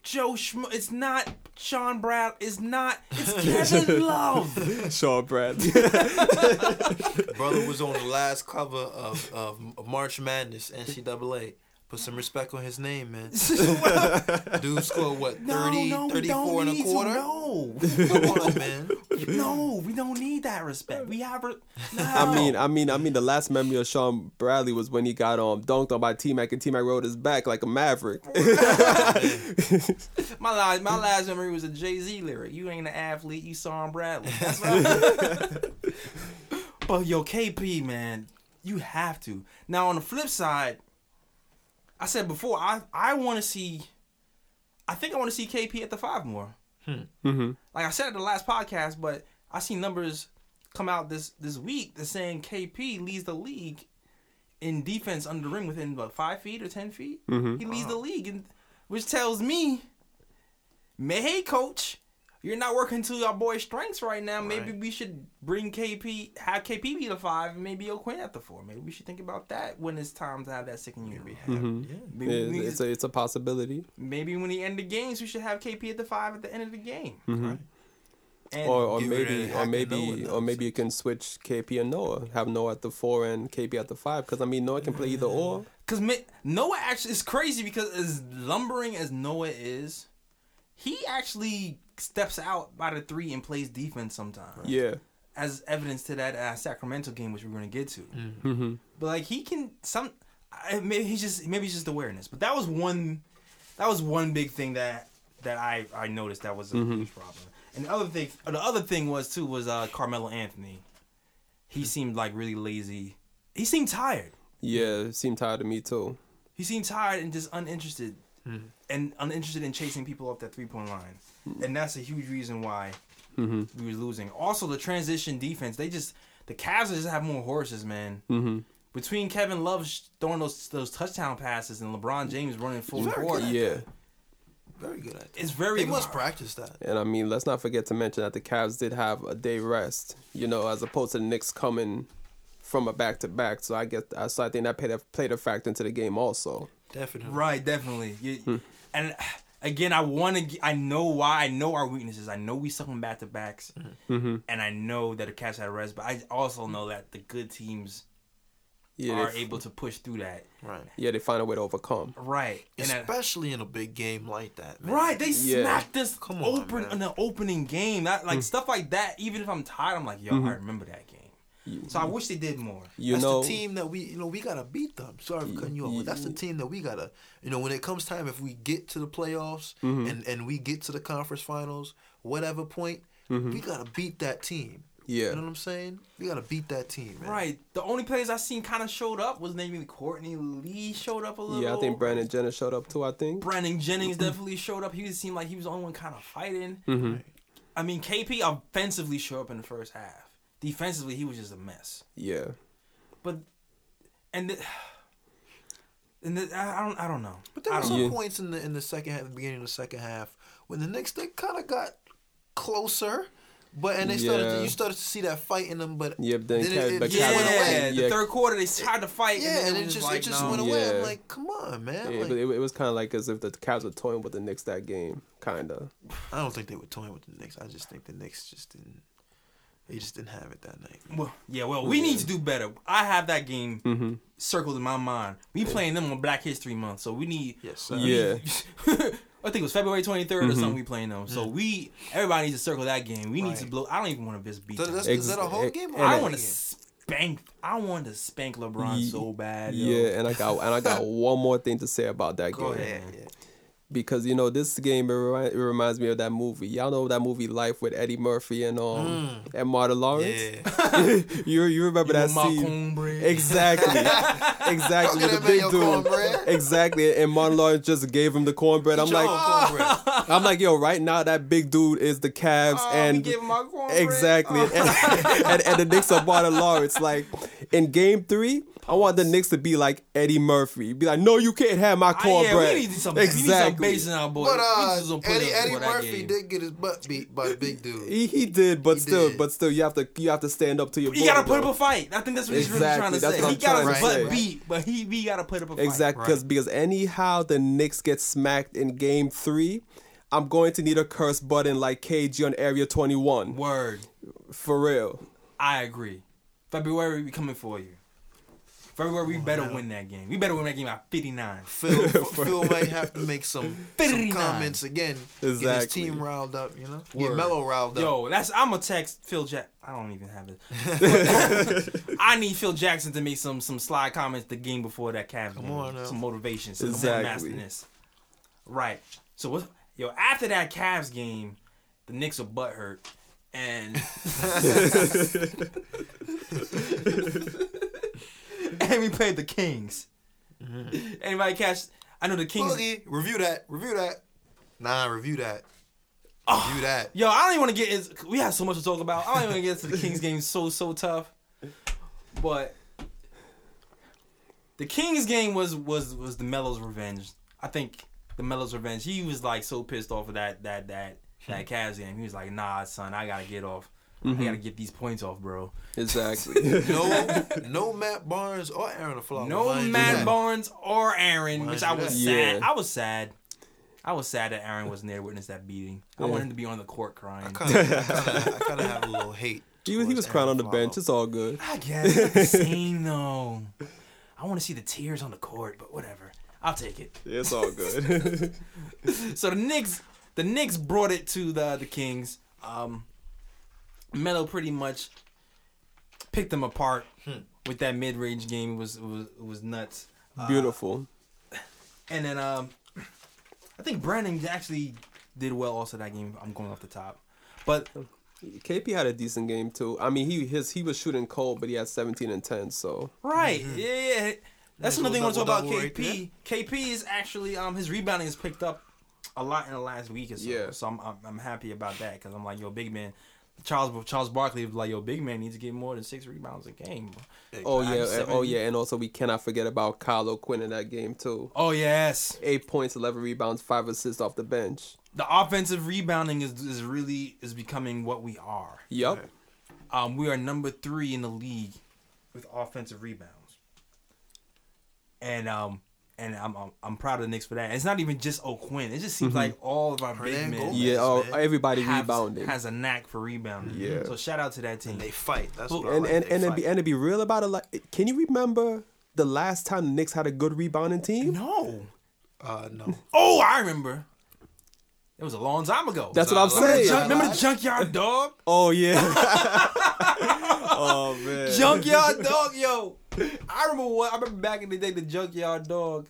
Joe Schmo. It's not Shawn Brad. It's not. It's [LAUGHS] Kevin Love. Shawn Brad. Brother was on the last cover of, of March Madness NCAA. Put some respect on his name, man. [LAUGHS] Dude scored what, 30, no, no, we 34 don't and a need to. quarter? No, [LAUGHS] Come on, man. no, we don't need that respect. We have. Re- [LAUGHS] no. I mean, I mean, I mean, the last memory of Shawn Bradley was when he got um dunked on by T Mac and T Mac rode his back like a maverick. my last, my last memory was a Jay Z lyric. You ain't an athlete. You saw him Bradley. That's right. but yo, KP man, you have to. Now on the flip side, I said before, I I want to see. I think I want to see KP at the five more. mm-hmm. like I said at the last podcast, but I see numbers come out this this week that's saying KP leads the league in defense under the rim within what five feet or ten feet. Mhm. He leads the league, and which tells me, may hey coach, you're not working to your boy's strengths right now. Maybe we should bring KP, have KP be the five, and maybe O'Quinn at the four. Maybe we should think about that when it's time to have that second unit. Mhm. Yeah. Maybe, we It- it's a it's a possibility. maybe when the end of games, we should have KP at the five at the end of the game. Mhm. And Or or Get rid maybe or maybe or maybe you can switch KP and Noah. Have Noah at the four and KP at the five. Because I mean Noah can play either or. Cause Ma- Noah actually is crazy because as lumbering as Noah is, he actually steps out by the three and plays defense sometimes. Yeah. As evidence to that uh, Sacramento game, which we're gonna get to. Mm-hmm. But like he can some, I, maybe he's just maybe it's just awareness. But that was one, that was one big thing that that I I noticed that was a Mhm. huge problem. And the other thing, the other thing was too was uh Carmelo Anthony. He seemed like really lazy. He seemed tired. Yeah. Seemed tired to me too. He seemed tired and just uninterested, and uninterested in chasing people off that three point line, and that's a huge reason why Mm-hmm. we were losing. Also, the transition defense. They just the Cavs just have more horses, man. Mm-hmm. Between Kevin Love throwing those those touchdown passes and LeBron James running full Very court, good. Yeah. Very good at that. it's very. They must practice that. And I mean, let's not forget to mention that the Cavs did have a day rest, you know, as opposed to the Knicks coming from a back to back. So I get, so I think that played a, played a factor into the game also. Definitely. Right, definitely. You, Hmm. And again, I want to. I know why. I know our weaknesses. I know we suck on back to backs, mm-hmm. mm-hmm. and I know that the Cavs had a rest. But I also know that the good teams Yeah, are they, able to push through that. Right. yeah, they find a way to overcome. Right. And that- Especially in a big game like that, man. right. They Yeah. smacked us Come on, open man. in the opening game. That like mm. stuff like that. Even if I'm tired, I'm like, yo, I mm-hmm. remember that game. So I wish they did more. You That's know, the team that we, you know, we gotta beat them. Sorry for cutting you off, that's the team that we gotta, you know, when it comes time, if we get to the playoffs Mm-hmm. and and we get to the conference finals, whatever point, Mm-hmm. we gotta beat that team. yeah, You know what I'm saying? We gotta beat that team, man. Right. The only players I seen kind of showed up was maybe Courtney Lee showed up a little. yeah, I think Brandon Jennings showed up too. I think. Brandon Jennings [CLEARS THROAT] definitely showed up. He seemed like he was the only one kind of fighting. Mm-hmm. I mean, KP offensively showed up in the first half. Defensively, he was just a mess. Yeah, But and the, [SIGHS] and the, I I don't I don't know. But there I were some know. Yeah. points in the in the second half, the beginning of the second half, when the Knicks they kind of got closer, but and they started Yeah. to, you started to see that fight in them, but yep, but then then Kev- it, it but just Kevin- went away. Yeah, the Yeah. third quarter they tried to fight. Yeah, and, and then it was just like, it just no. went away. I'm like, come on, man. yeah Like, but it, it was kind of like as if the Cavs were toying with the Knicks that game, kind of. I don't think they were toying with the Knicks. I just think the Knicks just didn't. They just didn't have it that night. Well, yeah, well, we need to do better. I have that game Mm-hmm. circled in my mind. We playing them on Black History Month, so we need. Yes, sir. Yeah. [LAUGHS] I think it was February 23rd or Mhm. something. We playing them, so we everybody needs to circle that game. We need to blow. I don't even want to miss beat So that's, is that a home ex- game? or and a I I- away want to spank. I want to spank LeBron Ye- so bad. yo. Yeah, and I got and I got [LAUGHS] one more thing to say about that Go game. ahead. Yeah. Because you know this game it, remi- it reminds me of that movie. Y'all know that movie Life with Eddie Murphy and um and Martin Lawrence. Yeah. [LAUGHS] you you remember You that scene? Exactly, [LAUGHS] exactly. With the big dude. Exactly, and Martin Lawrence just gave him the cornbread. I'm like, cornbread. [LAUGHS] I'm like, yo, right now that big dude is the Cavs Oh, and give him my cornbread. exactly, Oh. and, and, and the Knicks are Martin Lawrence. Like, in game three, I want the Knicks to be like Eddie Murphy. Be like, no, you can't have my Ah, cornbread. yeah, we need some, we need some exactly. Bass in our boy. But uh, just gonna put Eddie, up Eddie Murphy game. did get his butt beat by a big dude. He, he did, but He still, did. but still, you have to you have to stand up to your. He boy, gotta put up a fight. I think that's what he's really trying to that's say. He got trying his butt say. beat, but he he gotta put up a fight. Exactly, Right. because because anyhow the Knicks get smacked in game three, I'm going to need a curse button like KG on Area 21. Word. For real. I agree. February, we coming for you. February, we oh, better win that game. We better win that game by 59. [LAUGHS] Phil, [LAUGHS] Phil might have to make some, some 59. comments again. Get his team riled up, you know? Get Word. Melo riled up. Yo, that's I'm gonna text Phil Jack. I don't even have it. [LAUGHS] I need Phil Jackson to make some some slide comments the game before that Cavs game. on now. Some motivation. Some Exactly. exactly. Right. So what? Yo, after that Cavs game, the Knicks are butthurt, and [LAUGHS] and we played the Kings. Mm-hmm. Anybody catch? I know the Kings. Boogie, review that. Review that. Nah, review that. Oh. Review that. Yo, I don't even want to get. In, we have so much to talk about. I don't even want to get into the Kings game. So so tough, but the Kings game was was was the Melo's revenge. I think the Melo's revenge. He was like so pissed off of that that that that hmm. Cavs game. He was like, Nah, son, I gotta get off. I gotta get these points off, bro. Exactly. [LAUGHS] No, [LAUGHS] no Matt Barnes or Arron Afflalo. No Mind Matt. Barnes or Aaron, Mind which I was that. sad. Yeah. I was sad. I was sad that Aaron wasn't there to witness that beating. I wanted him to be on the court crying. I kind of, I kind of have a little hate. [LAUGHS] he was he was crying on Aaron the bench. It's all good. I guess it's not the same though. I want to see the tears on the court, but whatever. I'll take it. It's all good. So the Knicks, the Knicks brought it to the the Kings. Um, Melo pretty much picked them apart with that mid range game. It was it was it was nuts. Uh, Beautiful. And then um, I think Brandon actually did well also that game. I'm going off the top, but KP had a decent game too. I mean, he his he was shooting cold, but he had 17 and 10. So Right. Yeah, yeah. That's another thing I want to talk about. double-double KP. KP is actually um his rebounding has picked up a lot in the last week or so. Yeah. So I'm I'm, I'm happy about that because I'm like yo big man. Charles Charles Barkley was like yo big man needs to get more than six rebounds a game. oh I'm yeah, and, seven. oh yeah, and also we cannot forget about Kyle O'Quinn in that game too. Oh yes, Eight points, 11 rebounds, five assists off the bench. the offensive rebounding is is really is becoming what we are. Yup. Um, we are number three in the league with offensive rebounds, and um, and I'm I'm, I'm proud of the Knicks for that. It's not even just O'Quinn. It just seems like all of our big men Gomez. Yeah. Oh, man. everybody has, rebounding. has a knack for rebounding. Yeah. So shout out to that team. They fight. That's what I and like. and They and to be and to be real about it, like, can you remember the last time the Knicks had a good rebounding team? no. uh, no. [LAUGHS] Oh, I remember. It was a long time ago. That's what I'm Remember Remember the, saying. junk, remember the junkyard dog? Oh yeah. [LAUGHS] [LAUGHS] oh man. junkyard dog, yo. I remember what I remember back in the day. The junkyard dog.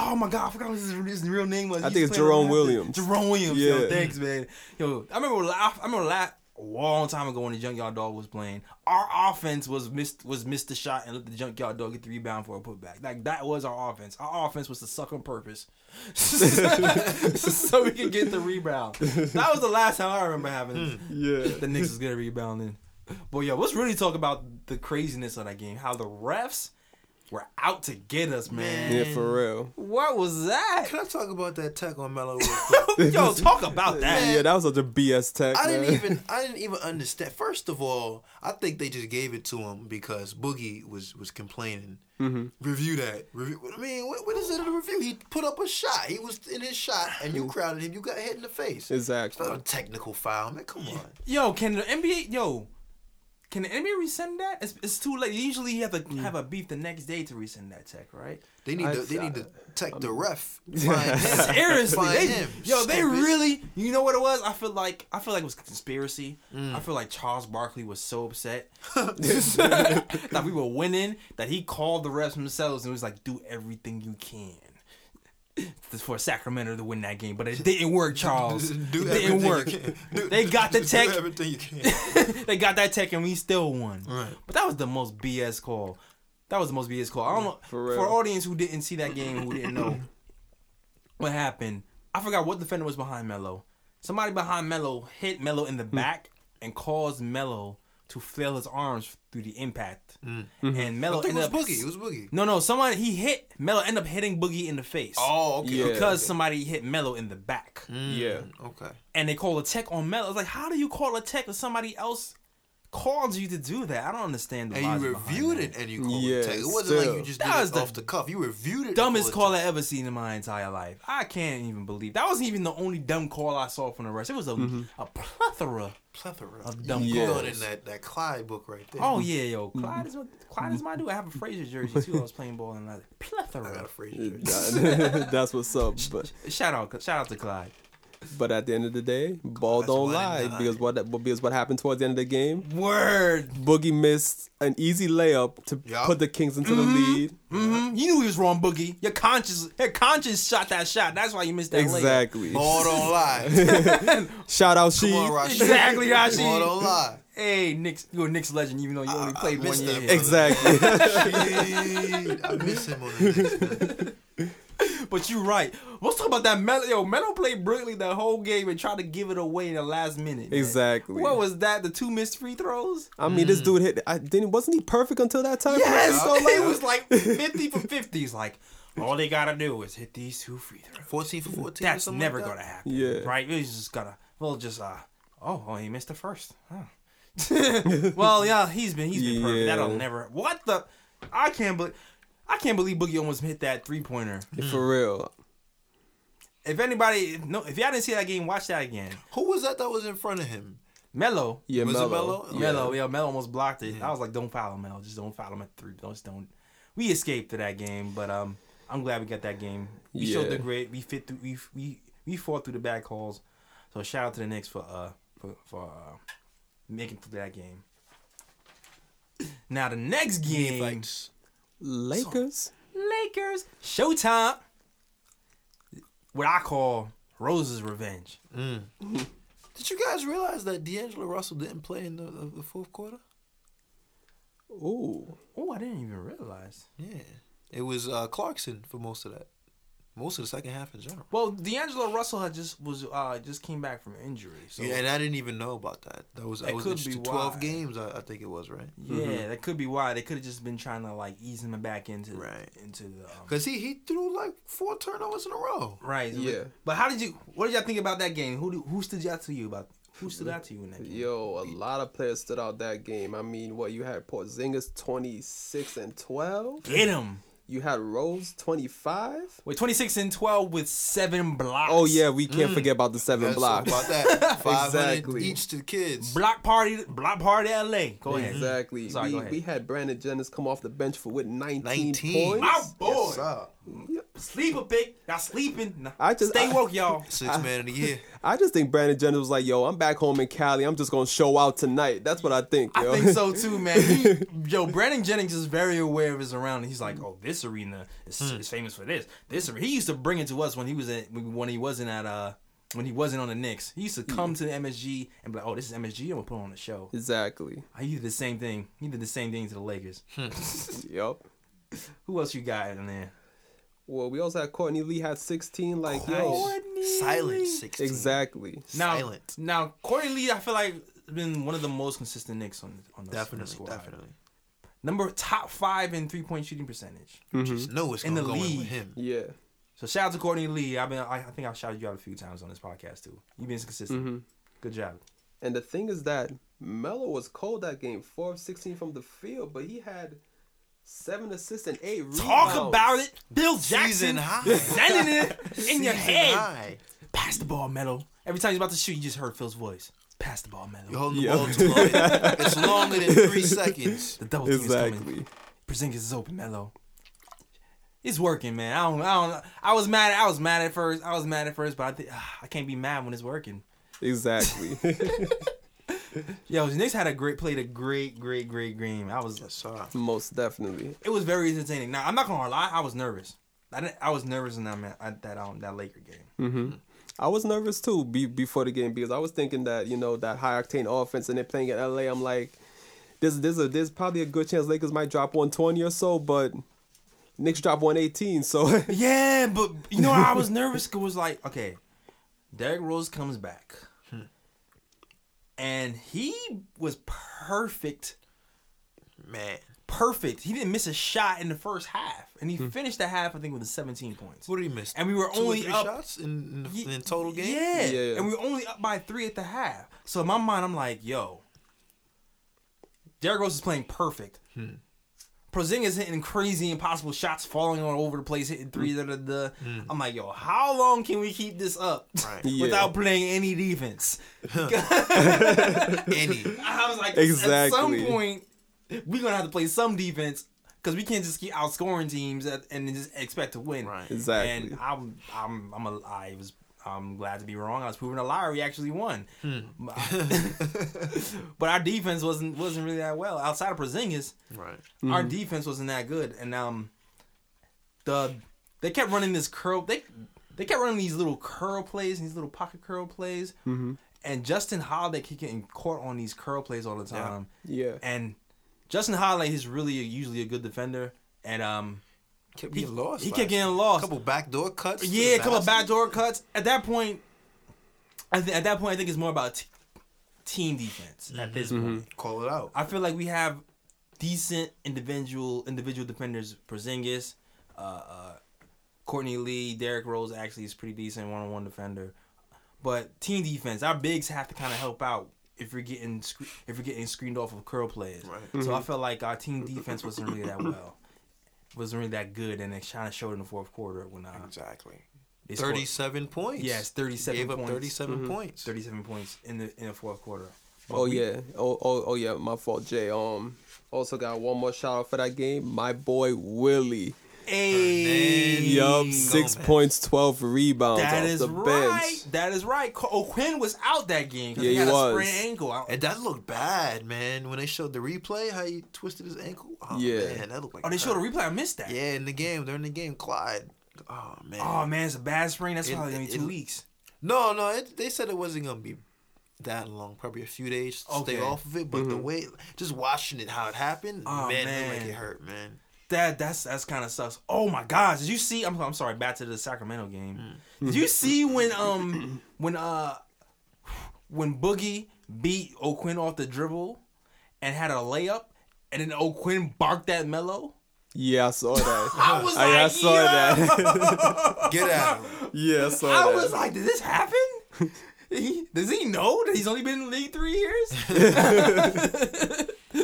Oh my god, I forgot what his, his real name was. I He think it's to play on Jerome Williams. Jerome Williams. Yo, Yeah. thanks, man. Yo, I remember. la- I remember la- a long time ago when the junkyard dog was playing. Our offense was missed was missed the shot and let the junkyard dog get the rebound for a putback. Like that was our offense. Our offense was to suck on purpose, [LAUGHS] so we could get the rebound. That was the last time I remember having [LAUGHS] Yeah. the Knicks was good rebound rebounding. But yeah, let's really talk about the craziness of that game. How the refs were out to get us, man. Yeah, for real. What was that? Can I talk about that tech on Melo? real? [LAUGHS] Yo, talk about that. Yeah, that was such a BS tech. I didn't even [LAUGHS] I didn't even understand. First of all, I think they just gave it to him because Boogie was was complaining. Mm-hmm. Review that. Review. I mean, what, what is it in the review? He put up a shot. He was in his shot, and you [LAUGHS] crowded him. You got hit in the face. It's Exactly. not a technical foul, man. Come on. Yo, can the NBA yo? Can the NBA resend that? It's, it's too late. Usually you have to have a beef the next day to resend that tech, right? They need I- to. They need to tech the ref. [LAUGHS] [LAUGHS] Seriously, they, him. yo, they Stupid. really. You know what it was? I feel like I feel like it was a conspiracy. Mm. I feel like Charles Barkley was so upset [LAUGHS] that we were winning that he called the refs themselves and was like, "Do everything you can." For Sacramento to win that game, but it didn't work, [LAUGHS] Charles. [LAUGHS] Do it didn't work. [LAUGHS] Do- They got the tech. everything you can. they got that tech and we still won. Right. But that was the most BS call. That was the most BS call. I don't know For for, audience who didn't see that game who didn't know [CLEARS THROAT] what happened. I forgot what defender was behind Melo. Somebody behind Melo hit Melo in the hmm. back and caused Melo to flail his arms through the impact, Mm. and I Melo think it ended was up. Boogie. It was Boogie. no, no, someone he hit Melo ended up hitting Boogie in the face. Oh, okay. Yeah. because okay. somebody hit Melo in the back, Mm, Yeah. Okay. and they call a tech on Melo. It's like, how do you call a tech if somebody else called you to do that? I don't understand the And you reviewed it and you called Yeah, it tech. It wasn't like you just That did was it the off the cuff. You reviewed it. dumbest call called I ever seen in my entire life. I can't even believe that wasn't even the only dumb call I saw from the rest. It was a, mm-hmm. a plethora. plethora Of dumb You calls. in that that Clyde book right there. Oh yeah, yo, mm-hmm. Clyde is my, Clyde is my dude. I have a Frazier jersey too. I was playing ball and I [LAUGHS] I got a plethora. Frazier. jersey. [LAUGHS] That's what's up. But Shout out, shout out to Clyde. But at the end of the day, ball don't lie because what because what happened towards the end of the game, Word. Boogie missed an easy layup to Yup. put the Kings into the lead. hmm You knew he was wrong, Boogie. Your conscience, your conscience shot that shot. That's why you missed that layup. Exactly. Ball don't [LAUGHS] lie. [LAUGHS] Shout out Come she. Exactly, Rasheed. Ball don't lie. Hey, Knicks, you're a Knicks legend, even though you only I- I played one year. Exactly. [LAUGHS] I miss him on the Knicks, man. But you're right. Let's talk about that Melo. Yo, Melo played brilliantly the whole game and tried to give it away in the last minute. man. Exactly. What was that? The two missed free throws? I mean, this dude hit. I didn't. Wasn't he perfect until that time? Yes, So, like, it was like [LAUGHS] 50 for fifties. Like, all they gotta do is hit these two free throws. 14 for 14. That's never like that? gonna happen. Yeah. Right? He's just gonna, well, just, uh, oh, oh, he missed the first. Huh. [LAUGHS] well, yeah, he's been, he's been perfect. That'll never, what the, I can't believe, I can't believe Boogie almost hit that three pointer. for real. If anybody, if no, if y'all didn't see that game, watch that again. Who was that that was in front of him? Melo, Yeah, Was it Melo. Melo? Yeah. Melo, yeah, Melo almost blocked it. I was like, don't foul him, Melo. Just don't foul him at three. Don't, just don't. We escaped to that game, but um, I'm glad we got that game. We showed the grit. We fit through. We we we fought through the bad calls. So shout out to the Knicks for uh for for uh, making it through that game. Now the next game, Fights. Lakers. Lakers Showtime. What I call Rose's revenge. [LAUGHS] Did you guys realize that D'Angelo Russell didn't play in the, the, the fourth quarter? Ooh. Oh, I didn't even realize. Yeah. It was uh, Clarkson for most of that. Most of the second half in general. Well, D'Angelo Russell had just was uh just came back from injury. So yeah, and I didn't even know about that. That was That that was could just be twelve why. games. I, I think it was right. Yeah, that could be why they could have just been trying to like ease him back into Right. into the um, Cause he he threw like four turnovers in a row. right. Yeah. But how did you? What did y'all think about that game? Who do, who stood out to you about? Who stood out to you in that game? Yo, a lot of players stood out that game. I mean, what you had Porzingis twenty six and twelve. Get him. You had Rose twenty five. With twenty six and twelve with seven blocks. Oh yeah, we can't mm. forget about the seven Let's blocks. about that. [LAUGHS] Five hundred Exactly. each to the kids. Block party, block party, L.A. Go ahead. Exactly. Mm-hmm. Sorry, we, go ahead. we had Brandon Jennings come off the bench for with 19, 19. points. My boy, Yes, sir. sleeper pick. Not sleeping. Nah. I just- stay I- woke, y'all. [LAUGHS] Six man of the year. I just think Brandon Jennings was like, "Yo, I'm back home in Cali. I'm just gonna show out tonight." That's what I think. Yo. I think so too, man. He, [LAUGHS] yo, Brandon Jennings is very aware of his surroundings. He's like, oh, this arena is, hmm. is famous for this. This arena. he used to bring it to us when he was at when he wasn't at uh when he wasn't on the Knicks. He used to hmm. come to the MSG and be like, oh, this is MSG. I'm gonna put on the show. exactly. Ah, he did the same thing. He did the same thing to the Lakers. Hmm. [LAUGHS] Yep. Who else you got in there? Well, we also had Courtney Lee had 16. Like, yo, Silent sixteen. exactly. Now, Silent. now Courtney Lee, I feel like has been one of the most consistent Knicks on on the, on the Definitely, squad. definitely. Number top five in three point shooting percentage. Just know it's In gonna the go league. with him. Yeah. So shout out to Courtney Lee. I've been I, I think I've shouted you out a few times on this podcast too. You've been consistent. hmm Good job. And the thing is that Melo was cold that game, four of 16 from the field, but he had seven assists and eight rebounds. Talk about it. Phil Jackson sending it in your Season head. high. Pass the ball, Melo. Every time he's about to shoot, you just heard Phil's voice. Pass the ball, Melo. You're holding Yeah. the ball too long. [LAUGHS] It's longer than three seconds. the double team is coming. Exactly. Porzingis is open, Melo. It's working, man. I don't, I don't. I was mad. I was mad at first. I was mad at first, but I think ah, I can't be mad when it's working. Exactly. [LAUGHS] [LAUGHS] Yo, the Knicks had a great, played a great, great, great game. I was, Yes, sir. Most definitely. it was very entertaining. Now I'm not gonna lie, I was nervous. I didn't, I was nervous in that ma- at that um that Laker game. hmm I was nervous too be, before the game because I was thinking that you know that high octane offense and they're playing in LA. I'm like, there's there's a there's probably a good chance Lakers might drop 120 or so, but Knicks drop 118. So [LAUGHS] Yeah, but you know I was nervous. Cause it was like, okay, Derrick Rose comes back, and he was perfect, Man, perfect. He didn't miss a shot in the first half, and he finished the half I think with 17 points. what did he miss? And we were Two or only three up. shots in, in, the, Ye- in total game. Yeah. Yeah. and we were only up by three at the half. So in my mind, I'm like, yo, Derrick Rose is playing perfect. Hmm. Porzingis hitting crazy, impossible shots, falling all over the place, hitting Hmm. three. Da, da, da. I'm like, yo, how long can we keep this up Right. [LAUGHS] Yeah. without playing any defense? [LAUGHS] Any. I was like, Exactly. at some point, we're gonna have to play some defense because we can't just keep outscoring teams and just expect to win. Right. Exactly. And I'm, I'm, I'm a, I was, I'm glad to be wrong. I was proven a liar. We actually won. Hmm. [LAUGHS] [LAUGHS] but our defense wasn't wasn't really that well. Outside of Porzingis, Right. our defense wasn't that good. And um, the they kept running this curl. They they kept running these little curl plays, these little pocket curl plays. Mm-hmm. And Justin Holiday kept getting caught on these curl plays all the time. Yeah. And Justin Holiday is really a, usually a good defender. And um, Kept he, getting lost. he last kept getting lost. A lost. couple backdoor cuts. Yeah, a couple of backdoor cuts. At that point, I th- at that point, I think it's more about t- team defense. At this point, Call it out. I feel like we have decent individual individual defenders. Porzingis, uh, uh, Courtney Lee, Derrick Rose actually is pretty decent one on one defender. But team defense, our bigs have to kind of help out if we're getting sc- if we're getting screened off of curl plays. Right. So I felt like our team defense wasn't really that well. Wasn't really that good, and it kind of showed in the fourth quarter when uh, Exactly. they scored- Thirty-seven points. Yes, thirty-seven Gave up points. thirty-seven points. 37 points in the in the fourth quarter. But Oh we- yeah. Oh, oh oh yeah. My fault, Jay. Um. Also got one more shout out for that game. My boy Willie. Hey, Yup. Six man. points, twelve rebounds That off is the right. bench. That is right. Co- oh, O'Quinn was out that game Yeah, he he had a was. sprained ankle. I- And that looked bad, man. When they showed the replay, how he twisted his ankle. Oh, Yeah. man, that looked like. Oh, they showed a replay. I missed that. Yeah, in the game during the game, Clyde. Oh man. Oh man, it's a bad sprain. That's It- probably gonna be two it- weeks. No, no, it, they said it wasn't gonna be that long. Probably a few days to Okay. stay off of it. But the mm-hmm. way, just watching it, how it happened, Oh, man, it looked like it hurt, man. That that's that's kind of sucks. Oh my gosh, did you see? I'm I'm sorry. Back to the Sacramento game. Mm. Did you see when um when uh when Boogie beat O'Quinn off the dribble and had a layup, and then O'Quinn barked at Melo? Yeah, I saw that. [LAUGHS] I was [LAUGHS] I, I saw yo! that. [LAUGHS] Get at him. yeah, I saw I that. was like, did this happen? He, does he know that he's only been in the league three years?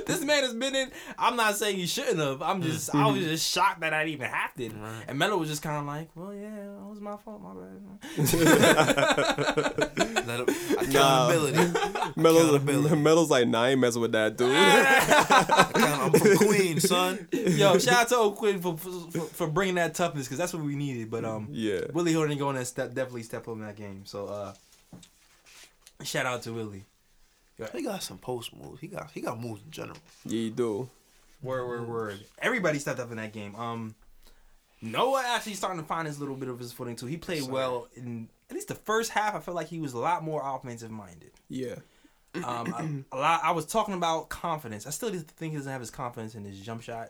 This man has been in. I'm not saying he shouldn't have. I'm just. I was just shocked that that even happened. And Melo was just kind of like, "Well, yeah, it was my fault. My bad." [LAUGHS] Let him, accountability. [LAUGHS] Melo's, Accountability. Melo's like, nah, I ain't messing with that dude. [LAUGHS] Account- I'm from Queens, son. Yo, shout out to O'Quinn for, for for bringing that toughness because that's what we needed. But um, yeah. Willie Hill didn't go step, definitely step up in that game. So uh, shout out to Willie. He got some post moves. He got he got moves in general. Yeah, you do. Word, word, word. Everybody stepped up in that game. Um, Noah actually starting to find his little bit of his footing too. He played Sorry. well in at least the first half. I felt like he was a lot more offensive minded. Yeah. Um, a, a lot. I was talking about confidence. I still think he doesn't have his confidence in his jump shot.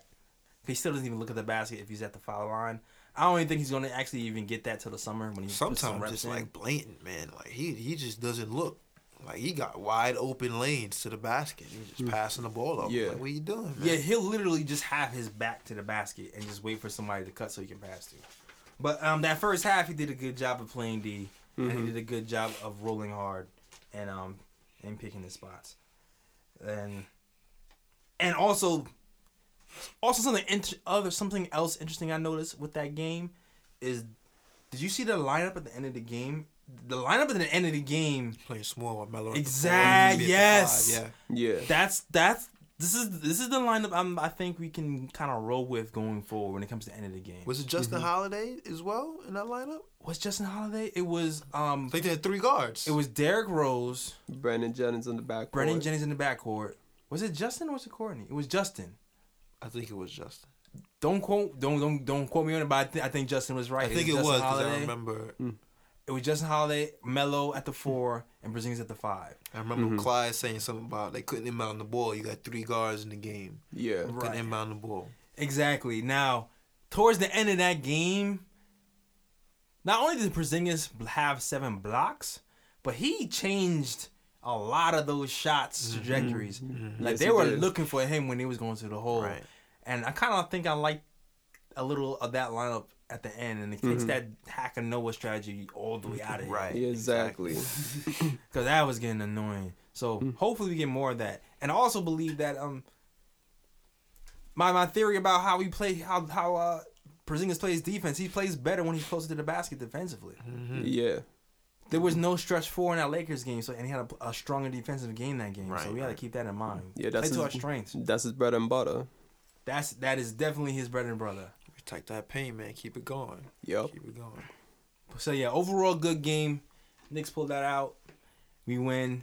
He still doesn't even look at the basket if he's at the foul line. I don't even think he's going to actually even get that till the summer when he puts some Sometimes reps just in. like blatant, man. Like he he just doesn't look like he got wide open lanes to the basket. He's just passing the ball up. Yeah. Like, what are you doing, man? Yeah, he'll literally just have his back to the basket and just wait for somebody to cut so he can pass to. But um, that first half, he did a good job of playing D, and he did a good job of rolling hard, and um, and picking his spots, and and also, also something int- other something else interesting I noticed with that game is, did you see the lineup at the end of the game? The lineup at the end of the game Playing small with Melo. at the Exact- four, Jimmy at the yes. five, Yeah. Yeah. that's that's this is this is the lineup I'm, I think we can kind of roll with going forward when it comes to the end of the game. Was it Justin Holiday as well in that lineup? was Justin Holiday? It was um I think they had three guards. it was Derrick Rose, Brandon Jennings in the back. Brandon Jennings in the backcourt. Was it Justin or was it Courtney? It was Justin. I think it was Justin. Don't quote don't don't don't quote me on it, but I, th- I think Justin was right. I think it Justin was because I Holiday. remember. It was Justin Holiday, Melo at the four, and Porzingis at the five. I remember Clyde saying something about they couldn't inbound the ball. You got three guards in the game. Yeah. Right. Couldn't inbound the ball. Exactly. Now, towards the end of that game, not only did Porzingis have seven blocks, but he changed a lot of those shots trajectories. Like Mm-hmm. Yes, they were did. looking for him when he was going to the hole. Right. And I kind of think I like a little of that lineup at the end, and it takes Mm-hmm. that hack and Noah strategy all the way out of here. Right. Exactly. Because [LAUGHS] that was getting annoying. So Mm-hmm. hopefully we get more of that. And I also believe that um my my theory about how we play how how uh Porzingis plays defense, he plays better when he's closer to the basket defensively. Yeah. There was no stretch four in that Lakers game, so and he had a, a stronger defensive game that game. so Right, we got to right. keep that in mind. Yeah, that's play to our his- strengths. That's his bread and butter. That's that is definitely his bread and brother. Protect that pain, man. Keep it going. Yep. Keep it going. So yeah, overall good game. Knicks pulled that out. We win.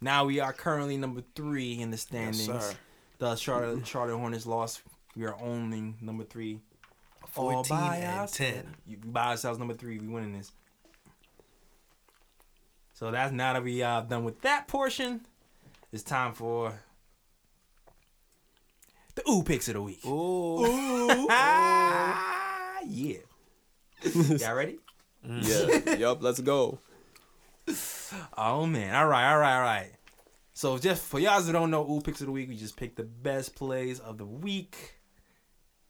Now we are currently number three in the Yes, standings. sir. the Charlotte Charlotte Hornets lost. We are only number three. all by and ourselves. 10. You by ourselves number three. We winning this. So that's now that we uh done with that portion. It's time for the ooh picks of the week. Ooh. [LAUGHS] Ah, yeah. [LAUGHS] Y'all ready? Yeah. [LAUGHS] yep. Let's go. Oh man! All right, all right, all right. So just for y'all that don't know, ooh picks of the week, we just pick the best plays of the week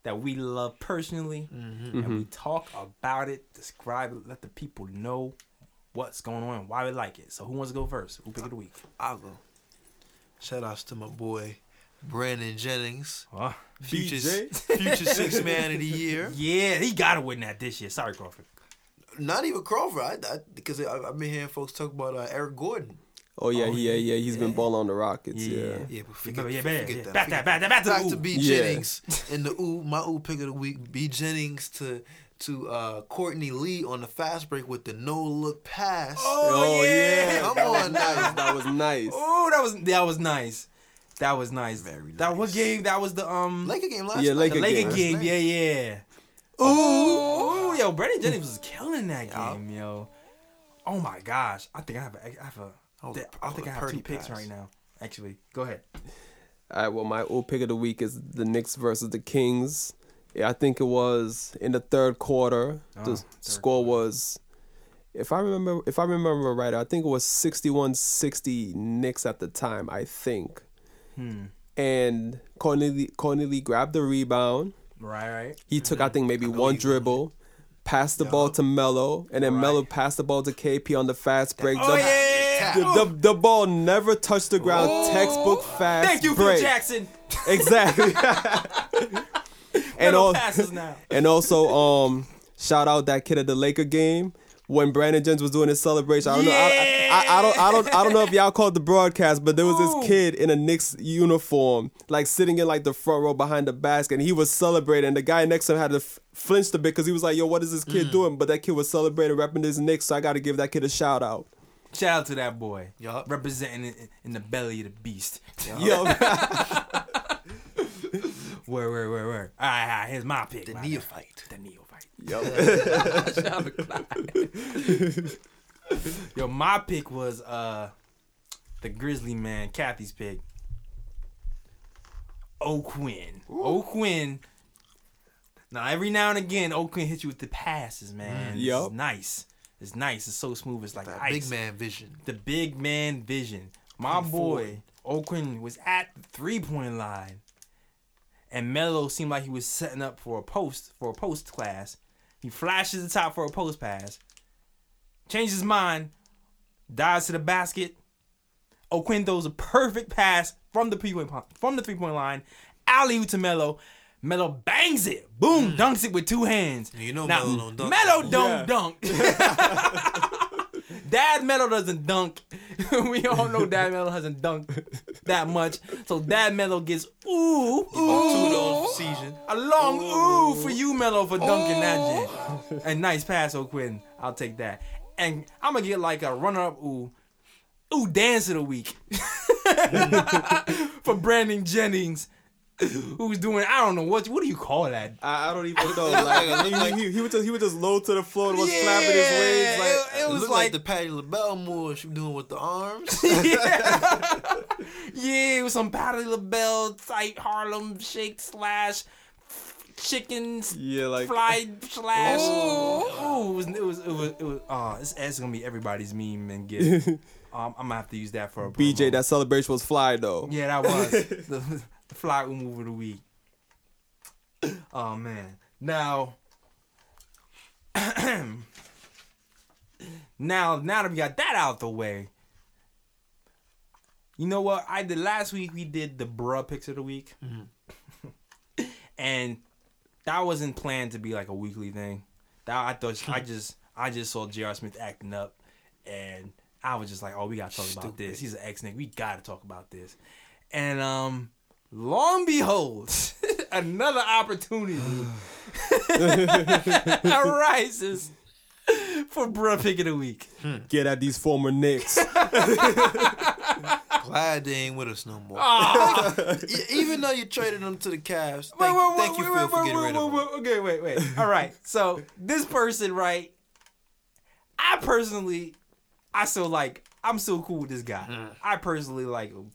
that we love personally, and we talk about it, describe it, let the people know what's going on, and why we like it. So who wants to go first? Ooh pick of the week. I'll go. Shout outs to my boy Brandon Jennings, Oh, future future six [LAUGHS] man of the year. Yeah, he got to win that this year. Sorry, Crawford. Not even Crawford, I, I, because I, I've been hearing folks talk about uh, Eric Gordon. Oh yeah, Oh, yeah, yeah. He's been balling on the Rockets. Yeah. Yeah. Yeah, but forget, yeah, yeah, forget yeah. that. Back that, back that, back to Back to ooh. B Yeah. Jennings and the ooh, my ooh pick of the week. B Jennings to to uh, Courtney Lee on the fast break with the no look pass. Oh, yeah. Come on now. That was nice. Oh, that was that was nice. That was nice. Very That what game? That was the um Laker game last Yeah, night. Laker the Laker game. game. Yeah, yeah. Ooh, ooh, yo, Brandon Jennings was killing that game, yo. Oh my gosh, I think I have a, I have a, Oh, the- I oh, think I have two Purdy picks pass. right now. Actually, go ahead. All right, well, my old pick of the week is the Knicks versus the Kings. Yeah, I think it was in the third quarter. Oh, the third score was, if I remember, if I remember right, I think it was 61-60 Knicks at the time. I think, Hmm. and Courtney Lee Corneli grabbed the rebound. Right, right. He took, I think, maybe one dribble, passed the ball to Melo, and then Right. Melo passed the ball to KP on the fast break. Oh the, yeah. the, the, the ball never touched the ground. Textbook fast Thank you, Phil. Jackson. [LAUGHS] Exactly. [LAUGHS] and all, passes now. and also um shout out that kid at the Laker game when Brandon Jennings was doing his celebration. I don't know. I, I, I don't. I don't. I don't know if y'all caught the broadcast, but there was Ooh. this kid in a Knicks uniform, like sitting in like the front row behind the basket, and he was celebrating. The guy next to him had to f- flinched a bit because he was like, "Yo, what is this Mm. kid doing?" But that kid was celebrating, repping his Knicks, so I got to give that kid a shout out. Shout out to that boy. Yup. Representing in, in the belly of the beast. Yo, Where, where, where, where? All right, all right, here's my pick. The my neophyte. bad. The neophyte. Yo, [LAUGHS] Shout Clyde. [LAUGHS] Yo, my pick was uh the Grizzly man, Kathy's pick. O'Quinn. O'Quinn. Now every now and again, O'Quinn hits you with the passes, man. It's nice. It's nice. It's so smooth. It's like That ice. big man vision. The big man vision. My Coming boy O'Quinn was at the three point line, and Melo seemed like he was setting up for a post for a post class. He flashes the top for a post pass, changes his mind, dives to the basket. O'Quinn throws a perfect pass from the three point from the three point line, alley to Melo. Melo bangs it, boom, mm. dunks it with two hands. You know now, Melo don't dunk. Melo don't Yeah. dunk. [LAUGHS] [LAUGHS] Dad Melo doesn't dunk. [LAUGHS] we all know Dad Melo hasn't dunked that much. So Dad Melo gets ooh, two ooh, season. a long ooh for you, Melo, for dunking that shit. And nice pass, O'Quinn. I'll take that. And I'm gonna get like a runner up ooh, ooh dance of the week [LAUGHS] for Brandon Jennings, [LAUGHS] who's doing I don't know what what do you call that? I, I don't even know. like- Like, [LAUGHS] like- he, he, he would just he would just low to the floor and was flapping his wings like. it, it was like, like, the Patti LaBelle move she was doing with the arms. [LAUGHS] yeah. yeah, it was some Patti LaBelle type Harlem shake slash chicken Yeah, like fly slash. Oh, it was it was it was it was. Oh, it's, it's gonna be everybody's meme and get. Um, I'm gonna have to use that for a BJ, that celebration was fly though. Yeah, that was the, fly move of the week. [COUGHS] Oh man. Now [COUGHS] Now now that we got that out the way. You know what? I did last week we did the bruh picks of the week. [COUGHS] and that wasn't planned to be like a weekly thing. That I thought I [LAUGHS] just I just saw J.R. Smith acting up and I was just like, oh, we gotta talk about this. He's an ex nigga. We gotta talk about this. And um, long behold, [LAUGHS] another opportunity [LAUGHS] [LAUGHS] arises for bruh pick of the week. Get at these former Knicks. Glad they ain't with us no more. Ah. E- Even though you traded them to the Cavs, Wait, thank, wait, thank wait, you, wait, Phil, for wait, getting wait, rid of wait, them. wait, Okay, wait, wait. All right. So this person, right? I personally, I still like. I'm still cool with this guy. Mm. I personally like him.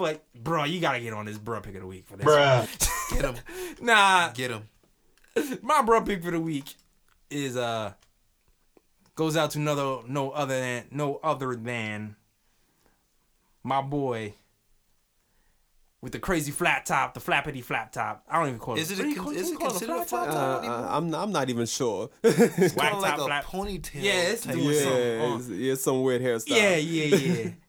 But bro, you gotta get on this bro pick of the week for this. [LAUGHS] Get them, Nah, get him. my bro pick for the week is uh goes out to another no other than no other than my boy with the crazy flat top, the flappity flap top. I don't even call it. Is it what a con- call- is what it do you call considered a flat Uh, top? uh, I'm I'm not even sure. Whack Kind of top like a ponytail. Yeah, it's doing yeah, thing. something. it's, yeah, it's some weird hairstyle. Yeah, yeah, yeah. [LAUGHS]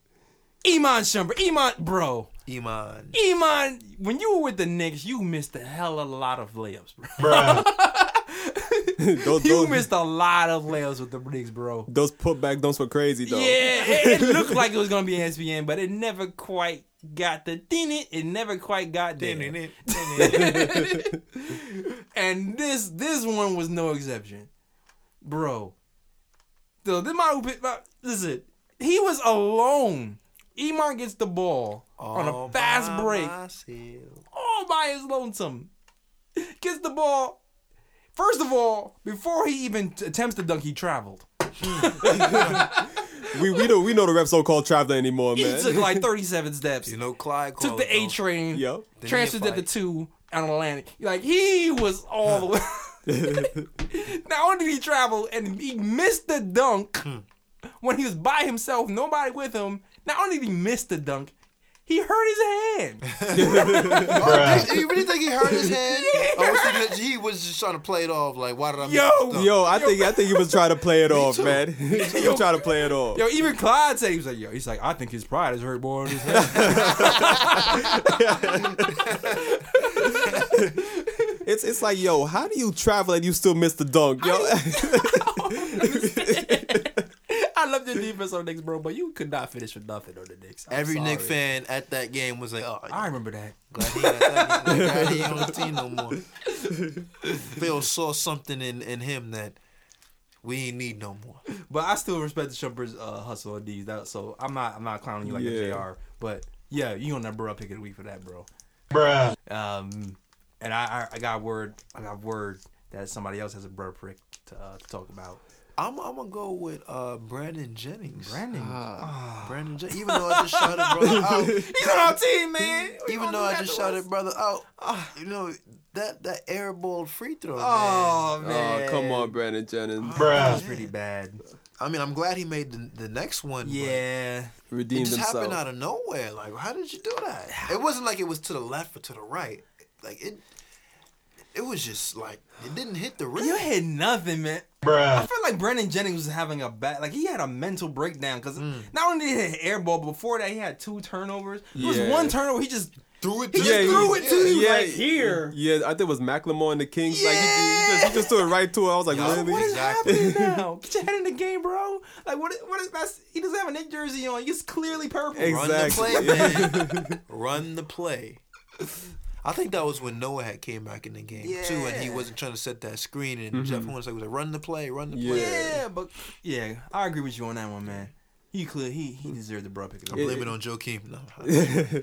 Iman Shumpert, Iman, bro, Iman. Iman. When you were with the Knicks, you missed a hell of a lot of layups, bro. [LAUGHS] [LAUGHS] those, You those, missed a lot of layups with the Knicks, bro. those putback dunks were crazy though. Yeah, it, it [LAUGHS] looked like it was gonna be an ESPN, but it never quite got the ding it. It never quite got there. and this this one was no exception, bro. So this my, my listen. He was alone. Iman gets the ball on a fast by break, myself. all by his lonesome. Gets the ball. First of all, before he even t- attempts to dunk, he traveled. [LAUGHS] we we know we know the rep so called call traveling anymore, He man. took like [LAUGHS] 37 steps. You know, Clyde took the A train. Yep. Transferred he at the fight. two on Atlantic. Like he was all the way. [LAUGHS] Not only did he travel and he missed the dunk Hmm. when he was by himself, nobody with him. Not only did he miss the dunk, he hurt his hand. [LAUGHS] [LAUGHS] Oh, you really think he hurt his hand? [LAUGHS] Or was oh, he, just- he was just trying to play it off? Like, why did I miss Yo, the dunk? Yo, I think I think he was trying to play it off, too. man. he was trying to play it off. Yo, even Clyde said he was like, yo, he's like, I think his pride is hurt more than his head. It's it's like, yo, how do you travel and you still miss the dunk, yo? I love your defense on Knicks, bro, but you could not finish with nothing on the Knicks. I'm Every Knick sorry. fan at that game was like, oh, I remember that. glad he, glad he, glad he ain't on the [LAUGHS] team no more. Phil saw something in, in him that we ain't need no more. But I still respect the Shumpert's uh, hustle on these. That, so I'm not I'm not clowning you like Yeah. a JR. But yeah, you on that bro pick of the week for that, bro. Bruh. Um, and I, I I got word I got word that somebody else has a bro prick to uh, to talk about. I'm, I'm gonna go with uh, Brandon Jennings. Brandon, ah. Ah. Brandon Jennings. Even though I just shouted brother [LAUGHS] out, he's on our team, man. We even though I just to us? shouted brother out, ah. you know that that airball free throw. Oh man. man, Oh, come on, Brandon Jennings. that Bruh. was pretty bad. I mean, I'm glad he made the, the next one. but Yeah, It just himself. happened out of nowhere. Like, how did you do that? It wasn't like it was to the left or to the right. Like it, it was just like it didn't hit the rim. you had nothing, man. Bruh. I feel like Brandon Jennings was having a bad, like he had a mental breakdown because Mm. not only did he hit air ball, but before that he had two turnovers. It was one turnover. He just threw it. he To just Yeah, threw he- it to you yeah, like here. Yeah, I think it was McLemore and the Kings. Like he, he, Yeah. just, he just threw it right to it. I was like, Yeah. really? What is Exactly. happening now? [LAUGHS] Get your head in the game, bro. Like what? What is that? He doesn't have a Knick jersey on. He's clearly purple. Ex- [LAUGHS] Run the play, man. Run the play. I think that was when Noah had came back in the game too, and he wasn't trying to set that screen. And mm-hmm. Jeff Horn was like, "Run the play, run the Yeah. play." Yeah, but yeah, I agree with you on that one, man. He clear. He he deserved the bro pick. I'm It, blaming it on Joakim. No, [LAUGHS]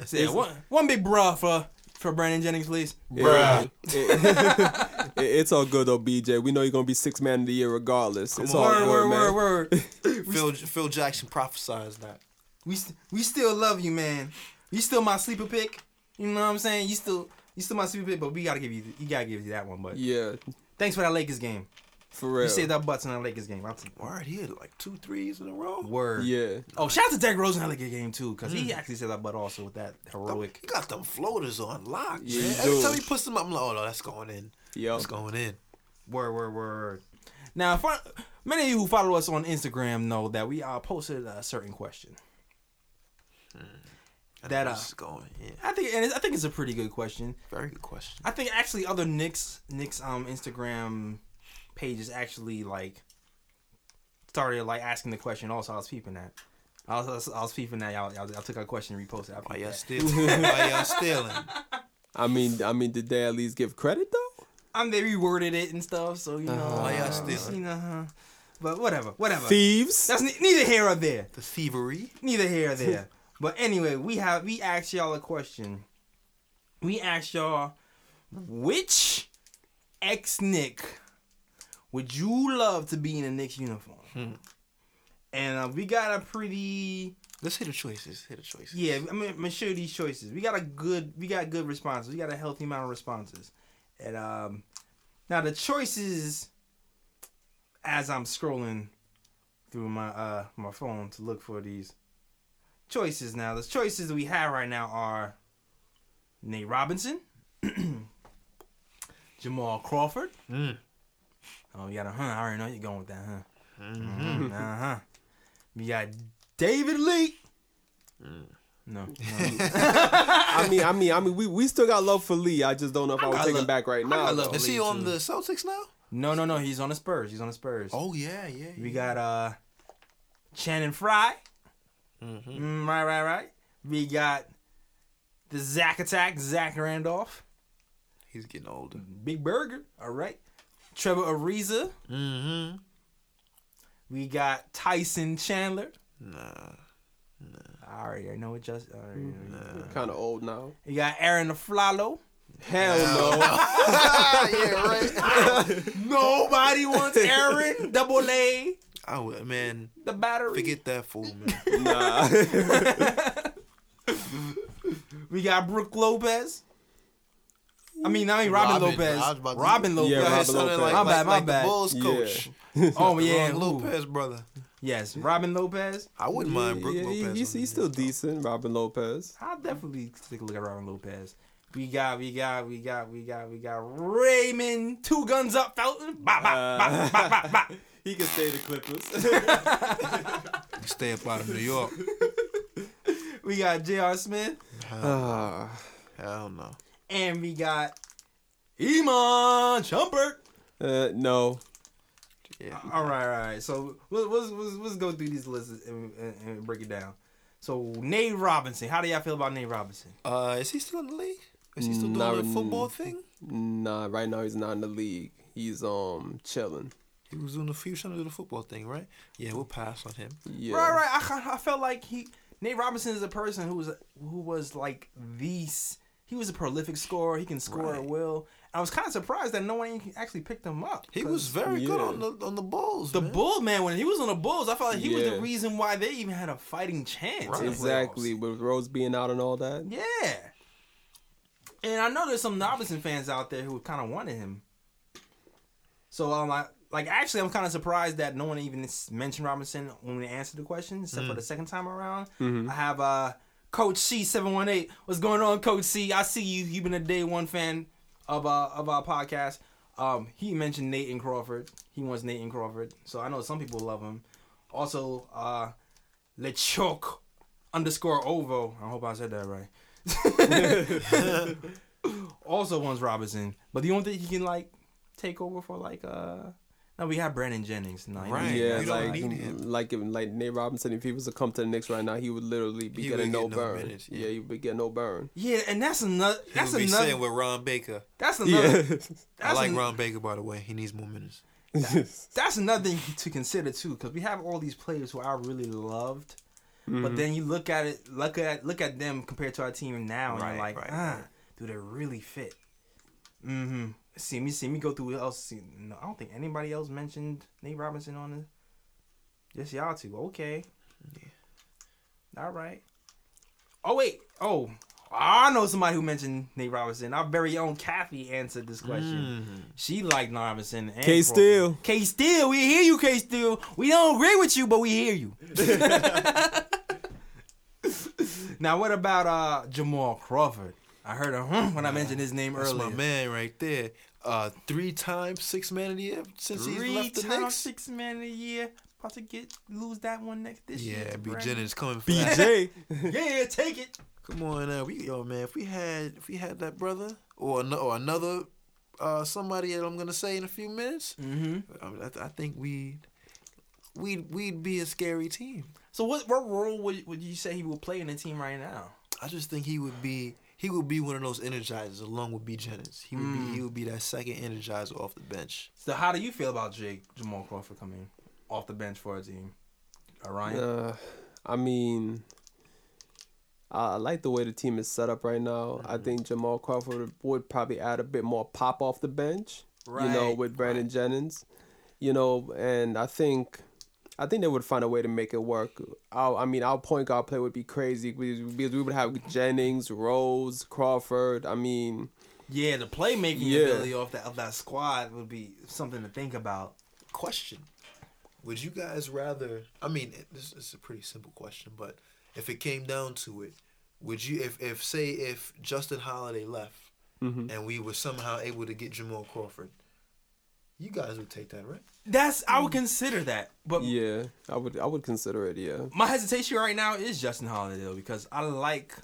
[LAUGHS] so yeah, one one big bruh for for Brandon Jennings, please. Bruh. It- it's all good though, BJ. We know you're gonna be six man of the year regardless. it's all on. good, Word, man. word, word, [LAUGHS] word. Phil Phil Jackson prophesized that. We st- we still love you, man. You still my sleeper pick. You know what I'm saying? You still you still my sleeper pick, but we gotta give you you gotta give you that one. But Yeah, thanks for that Lakers game. For real. you saved that butts in that Lakers game. I'll t- Word, he had like two threes in a row. Word. Yeah. Oh, shout out to Derrick Rose in that Lakers game too, because he actually saved that butt also with that heroic. He got them floaters on lock. Yeah, man. Every time he puts them up, I'm like, oh no, that's going in. Yo. That's going in. Word, word, word. Now, for, many of you who follow us on Instagram know that we uh, posted a certain question. I That, uh, going. Yeah, I think, and it's, I think it's a pretty good question. very good question. I think actually other Knick's Knick's um Instagram pages actually like started like asking the question. Also, I was peeping that. I was I was peeping that y'all, y'all, y'all took our question and reposted. I Why y'all stealing? Why y'all stealing? I mean, I mean, did they at least give credit though? Um, they reworded it and stuff, so you know. Why y'all uh, stealing? You know, huh? But whatever, whatever. Thieves. That's ne- neither here or there. The thievery. Neither here or there. But anyway, we have we asked y'all a question. We asked y'all which ex Knick would you love to be in a Knicks uniform? Hmm. And uh, we got a pretty Let's hit the choices. Hear the choices. yeah. I'm I'm gonna show you these choices. We got a good we got good responses. We got a healthy amount of responses. And um, now the choices as I'm scrolling through my uh my phone to look for these choices now. The choices that we have right now are Nate Robinson, [CLEARS THROAT] Jamal Crawford. Mm. Oh, you got a huh? I already know you're going with that, huh? Mhm. Uh huh. We got David Lee. Mm. No, no. [LAUGHS] I mean, I mean, I mean, we, we still got love for Lee. I just don't know if I, would got take love- him back right now. got though. love Is he on too. the Celtics now? no, no, no. He's on the Spurs. He's on the Spurs. Oh yeah, yeah. yeah. We got uh Channing Frye. Mhm. Mm, right, right, right. We got the Zach Attack, Zach Randolph. He's getting older. Big Burger. All right. Trevor Ariza. Mm-hmm. We got Tyson Chandler. Nah. I already know what just. I already know. Kind of old now. You got Arron Afflalo. Hell no. [LAUGHS] yeah, right. [LAUGHS] Nobody wants Aaron. Double A. I would, man. The battery. Forget that fool, man. [LAUGHS] nah. [LAUGHS] We got Brook Lopez. I mean, I mean Robin, Robin, Lopez. I was about Robin Lopez. Yeah, Yeah, Robin Lopez. like, My like, bad, my like bad. the Bulls Yeah. coach. [LAUGHS] Oh yeah, Lopez, brother. Yes, Robin Lopez. I wouldn't mind Brook yeah, Lopez. he's, on he's this. still decent, Robin Lopez. I'll definitely take a look at Robin Lopez. We got, we got, we got, we got, we got Raymond, two guns up, Felton. Bop, bop, bop, bop, bop, bop. He can stay the Clippers. Stay up out of New York. [LAUGHS] We got J.R. Smith, Hell, Ah, hell no. and we got Iman Shumpert. uh, no. Yeah. All right, all right. So let's, let's, let's, let's go through these lists and, and, and break it down. So Nate Robinson, how do y'all feel about Nate Robinson? Uh, is he still in the league? Is he still doing Not the football thing? Nah, right now he's not in the league. He's um chilling. He was doing the he was trying to do the football thing, right? Yeah, we'll pass on him. Yeah. Right, right. I, I felt like he Nate Robinson is a person who was who was like the s- he was a prolific scorer. He can score at will. I was kind of surprised that no one actually picked him up. He was very good on the on the Bulls. the man. Bull man when he was on the Bulls. I felt like he was the reason why they even had a fighting chance. in the Exactly. With Rose being out and all that. Yeah. And I know there's some Robinson fans out there who kind of wanted him. So um, like, like actually, I'm kind of surprised that no one even mentioned Robinson when we answered the question, except for the second time around. I have uh, Coach C seven one eight. What's going on, Coach C? I see you. You've been a day one fan of uh of our podcast. Um, he mentioned Nate and Crawford. He wants Nate and Crawford. So I know some people love him. Also, uh, Lechok underscore Ovo. I hope I said that right. [LAUGHS] [LAUGHS] also wants Robinson, but the only thing he can like take over for like uh? No, we have Brandon Jennings. No, Right. Yeah, we don't like need him. like if, like Nate Robinson, if he was to come to the Knicks right now, he would literally be He getting would no get no burn. minutes, yeah. yeah. he would be getting no burn. Yeah, and that's another. That's He That's would be another. sitting with Ron Baker. That's another. [LAUGHS] Yeah. That's I like an- Ron Baker, by the way. He needs more minutes. [LAUGHS] That's another thing to consider too, because we have all these players who I really loved, Mm-hmm. but then you look at it, look at look at them compared to our team now, and Right, you're like, right, ah, right. do they really fit? Mm-hmm. See me, see me go through what else. See, no, I don't think anybody else mentioned Nate Robinson on this. Just y'all two. Okay. All right. Oh wait. Oh, I know somebody who mentioned Nate Robinson. Our very own Kathy answered this question. Mm. She liked Robinson. and K Crawford. Steele. K Steele, we hear you, K Steele. We don't agree with you, but we hear you. [LAUGHS] now, what about uh Jamal Crawford? I heard a hmm when I mentioned his name That's earlier. my man right there. Uh, three times six man of the year since he's left the times Knicks. six man of the year. About to get lose that one next this year. Yeah, to B Brandon. Jennings coming for that. BJ. [LAUGHS] Yeah, take it. Come on now, we yo man. If we had if we had that brother or ano- or another uh somebody that I'm gonna say in a few minutes, Mm-hmm. I, I, I think we we'd we'd be a scary team. So what what role would would you say he would play in the team right now? I just think he would be he would be one of those energizers along with B Jennings. He would Mm. be he would be that second energizer off the bench. So how do you feel about Jake Jamal Crawford coming off the bench for our team? Orion. Uh, I mean, I I like the way the team is set up right now. I think Jamal Crawford would probably add a bit more pop off the bench. You know, with Brandon Jennings. You know, and I think. I think they would find a way to make it work. Our, I mean, our point guard play would be crazy because because we would have Jennings, Rose, Crawford. I mean, Yeah, the playmaking Yeah. ability of that of that squad would be something to think about. Question: Would you guys rather? I mean, it- this is a pretty simple question, but if it came down to it, would you if if say if Justin Holiday left mhm. and we were somehow able to get Jamal Crawford, you guys would take that, right? That's I would mm. consider that, but yeah, I would I would consider it. Yeah, my hesitation right now is Justin Holiday though because I like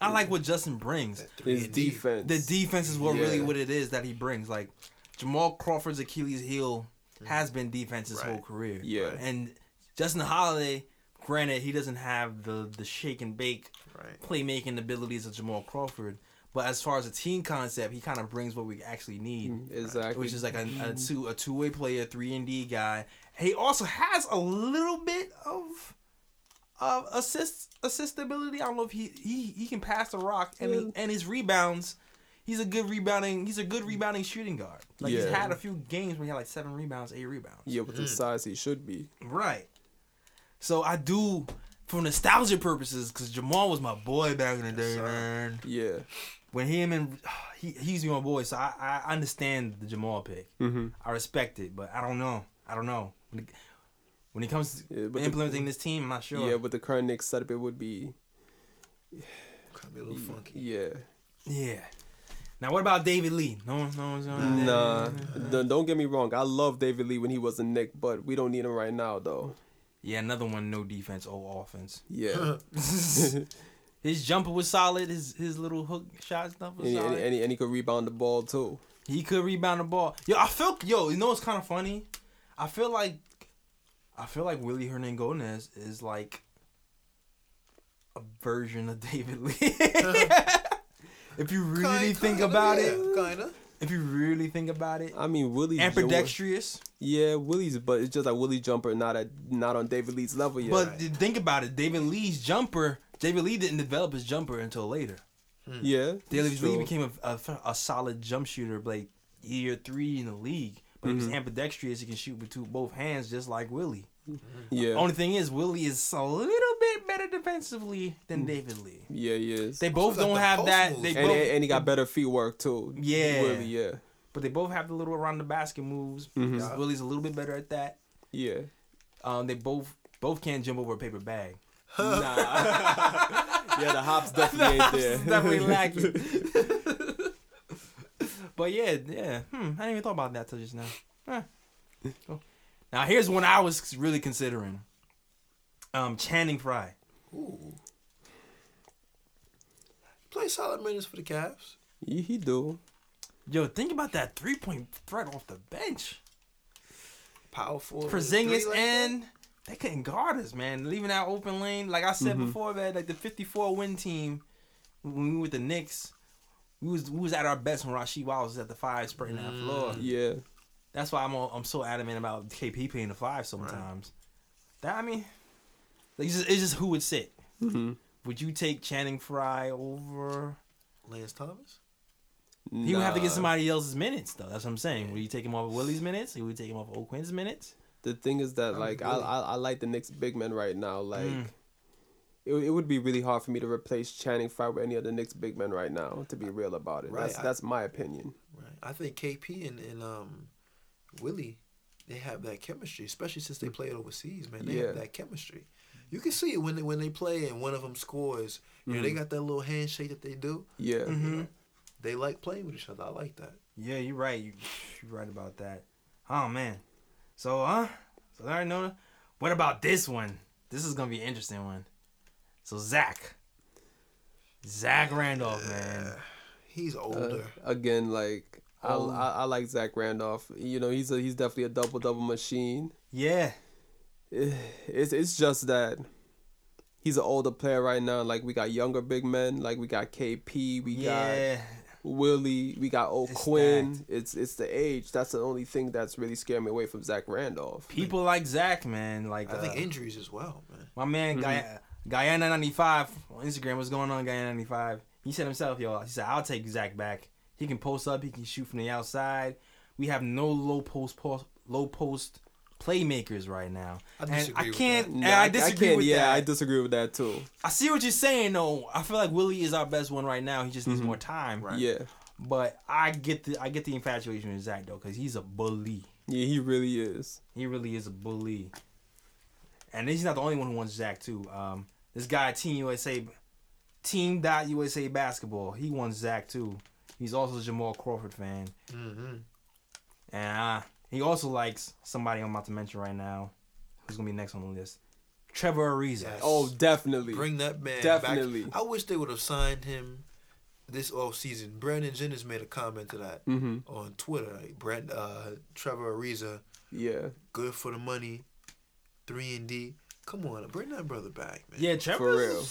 I like what Justin brings. His and defense. The defense is what really what it is that he brings. Like Jamal Crawford's Achilles heel mm. has been defense his Right. whole career. Yeah. And Justin Holiday, granted, he doesn't have the the shake and bake Right. playmaking abilities of Jamal Crawford. But as far as a team concept, he kind of brings what we actually need, Mm, exactly. which is like a, a two a two way player, three and D guy. He also has a little bit of of assist assist ability. I don't know if he he, he can pass the rock and he, and his rebounds. He's a good rebounding. He's a good rebounding shooting guard. Like he's had a few games where he had like seven rebounds, eight rebounds. yeah, with the size he should be. Right. So I do, for nostalgia purposes, because Jamal was my boy back in the day, sir. man. Yeah. When him and [SIGHS] he he's my boy, so I, I understand the Jamal pick. hmm I respect it, but I don't know. I don't know. When it, when it comes to Yeah, but the- implementing this team, I'm not sure. Yeah, with the current Knicks setup, it would be. [SIGHS] Could be a little funky. Yeah. Yeah. Now what about David Lee? No, one- no one's on Nah. Don't- Don't get me wrong. I love David Lee when he was a Knick, but we don't need him right now, though. Yeah, another one. No defense, all offense. Yeah. [LAUGHS] [LAUGHS] [LAUGHS] His jumper was solid. His his little hook shot stuff was and, solid. and, and, he, and he could rebound the ball too. He could rebound the ball. Yo, I feel yo, you know what's kind of funny? I feel like I feel like Willie Hernangomez is like a version of David Lee. [LAUGHS] if you really Kind- think kinda, about yeah, it, kinda. if you really think about it, I mean, Willie's ambidextrous. Yeah, Willie's, but it's just like Willie jumper, not at not on David Lee's level yet. But think about it, David Lee's jumper. David Lee didn't develop his jumper until later. yeah, David Lee true. became a, a, a solid jump shooter like year three in the league. But he was ambidextrous. He can shoot with two both hands, just like Willie. yeah, Only thing is, Willie is a little bit better defensively than David Lee. yeah, he is. They both don't the have that. moves. They and, both, and he got better feet work too. Yeah. Willie, yeah, but they both have the little around the basket moves. Mhm. Willie's a little bit better at that. yeah. Um, they both both can't jump over a paper bag. Nah, [LAUGHS] yeah, the hops definitely ain't there. It's definitely lacking. [LAUGHS] but yeah, yeah. Hmm, I didn't even thought about that till just now. Huh. Cool. Now here's one I was really considering. Um, Channing Frye. Ooh. Play solid minutes for the Cavs. he, he do. Yo, think about that three point threat off the bench. Powerful. forward. Porzingis like and they couldn't guard us, man. Leaving that open lane, like I said Mm-hmm. before, man. Like the 54 win team when we were with the Knicks, we was we was at our best when Rasheed Wallace was at the five, spreading that floor. Yeah, That's why I'm all, I'm so adamant about KP playing the five sometimes. That I mean, like, it's, just, it's just who would sit. hmm Would you take Channing Frye over? that? Lance Thomas. He would have to get somebody else's minutes though. That's what I'm saying. Would you take him off of Willie's minutes? He would you take him off of O'Quinn's minutes. The thing is that I'm like I, I I like the Knicks big men right now. Like Mm. it, it would be really hard for me to replace Channing Frye with any other the Knicks big men right now. To be real about it, Right, that's I- that's my opinion. Right. I think KP and, and um Willie, they have that chemistry, especially since they played overseas. Man, they Yeah. have that chemistry. You can see it when they, when they play and one of them scores. You know, they got that little handshake that they do. Yeah, Mm-hmm. They like playing with each other. I like that. Yeah, you're right. You, you're right about that. Oh man. So, uh, so there I already know. What about this one? This is gonna be an interesting one. So Zach, Zach Randolph, man. He's Uh, older. again, like I, Oh. I I like Zach Randolph. You know, he's a he's definitely a double double machine. Yeah, It's it's just that he's an older player right now. Like we got younger big men. Like we got KP. We got yeah. Willie. We got It's O'Quinn. stacked. It's it's the age. That's the only thing that's really scaring me away from Zach Randolph. People like Zach, man. Like I think uh, injuries as well, man. my man Guy- Guyana ninety five on Instagram. What's going on, Guyana ninety five? He said himself, yo. He said, "I'll take Zach back. He can post up. He can shoot from the outside. We have no low post, post low post playmakers right now. I and I can't. that. and Nah, I disagree can't- with yeah, that. I disagree with that too. I see what you're saying though. I feel like Willie is our best one right now. He just needs more time. Right. Yeah, But I get the I get the infatuation with Zach though, because he's a bully. yeah, he really is. He really is a bully. And he's not the only one who wants Zach too. Um, this guy Team USA, Team Dot USA Basketball, he wants Zach too. He's also a Jamal Crawford fan, Mm-hmm. and uh, he also likes somebody I'm about to mention right now, who's gonna be next on the list, Trevor Ariza. Yes. Oh, definitely. Bring that man back. Definitely. back. I wish they would have signed him this off season. Brandon Jennings made a comment to that hmm on Twitter. Like, Brand, uh, Trevor Ariza, Yeah, good for the money, three and D. Come on, bring that brother back, man. Yeah, Trevor. For real.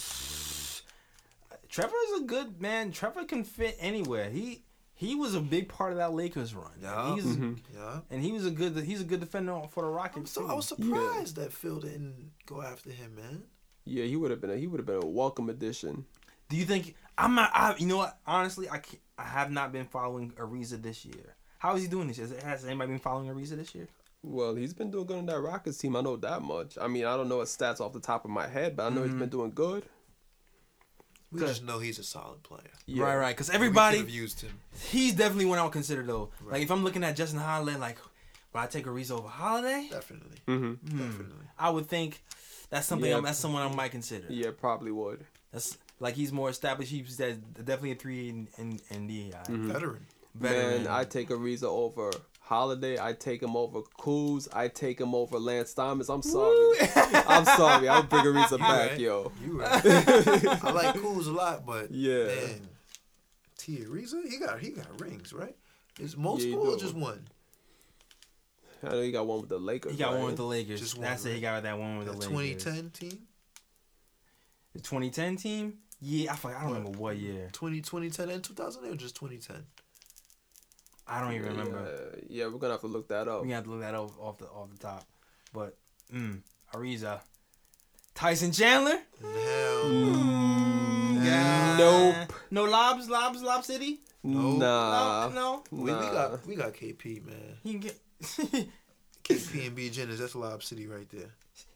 Trevor is a good man. Trevor can fit anywhere. He he was a big part of that Lakers run. Yeah. He's, Mhm. Yeah. and he was a good he's a good defender for the Rockets. so. I was surprised that Phil didn't go after him, man. yeah, he would have been. A, he would have been a welcome addition. Do you think I'm not? I, you know what? Honestly, I can't, I have not been following Ariza this year. How is he doing this? Has, has anybody been following Ariza this year? Well, he's been doing good on that Rockets team. I know that much. I mean, I don't know his stats off the top of my head, but I know he's been doing good. We just know he's a solid player. Yeah. Right, right. Because everybody, could have used him. he's definitely one I would consider though. Like if I'm looking at Justin Holiday, like would I take Ariza over Holiday? Definitely. Mm-hmm. Definitely. I would think that's something. Yeah. I'm, that's someone I might consider. Yeah, probably would. That's like he's more established. He's definitely a three in in, in the uh, Veteran. veteran. Man, I take Ariza over Holiday. I take him over Kuz. I take him over Lance Thomas. I'm sorry. I'm sorry. I'll bring Ariza back, right. yo. You [LAUGHS] right. I like Kuz a lot, but Yeah. man, T. Ariza, he got he got rings, right? Is most Yeah, or just one? I know he got one with the Lakers. he got right? one with the Lakers. Just one, That's it. He right? got that one with The the Lakers. 2010 team, The 2010 team. Yeah, I forgot, I don't remember what year. 20, 2010 and 2008 or just 2010? I don't even remember. Yeah, we're gonna have to look that up. We have to look that off, off the off the top. But mm, Ariza, Tyson Chandler. Hell, Yeah. Nope. No lobs, lobs, lob city. No. Nah. no, no. we, we got we got KP man. He can get. [LAUGHS] KP and B Jennings, that's Lob City right there.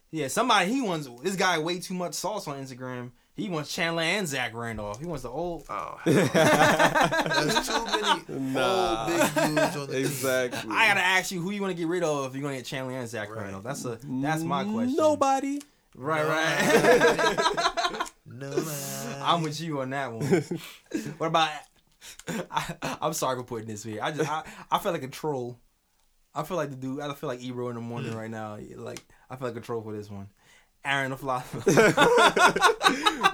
yeah, somebody he wants. This guy way too much sauce on Instagram. He wants Chandler and Zach Randolph. He wants the old. Oh, hell. [LAUGHS] there's too many [LAUGHS] Nah. old big dudes on the team. Exactly. I gotta ask you who you want to get rid of if you're gonna get Chandler and Zach Right. Randolph. That's a that's my question. Nobody. Right, right. No, man. [LAUGHS] I'm with you on that one. what about? I, I'm sorry for putting this here. I just I, I feel like a troll. I feel like the dude. I feel like Ebro in the morning hmm. right now. Like I feel like a troll for this one. Aaron the [LAUGHS] fly.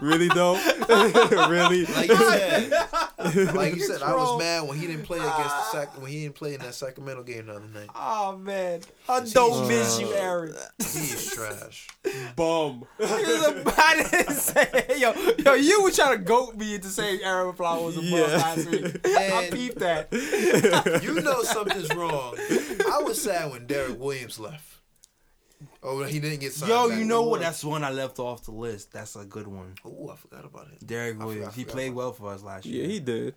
really though? [LAUGHS] really? Like you said, [LAUGHS] like you said, I was mad when he didn't play against the ah. Sac- when he didn't play in that Sacramento game the other night. oh man, I don't miss you, Aaron. He's trash. Bum. I didn't say, yo, yo, you were trying to goat me into saying Arron Afflalo was a bum Yeah. last week. I peeped that. You know something's wrong. I was sad when Derrick Williams left. Oh, he didn't get signed. Yo, back. you know Who what? was- That's one I left off the list. That's a good one. Oh, I forgot about it. Derrick I forgot- Williams. He played well for us last year. Yeah, he did.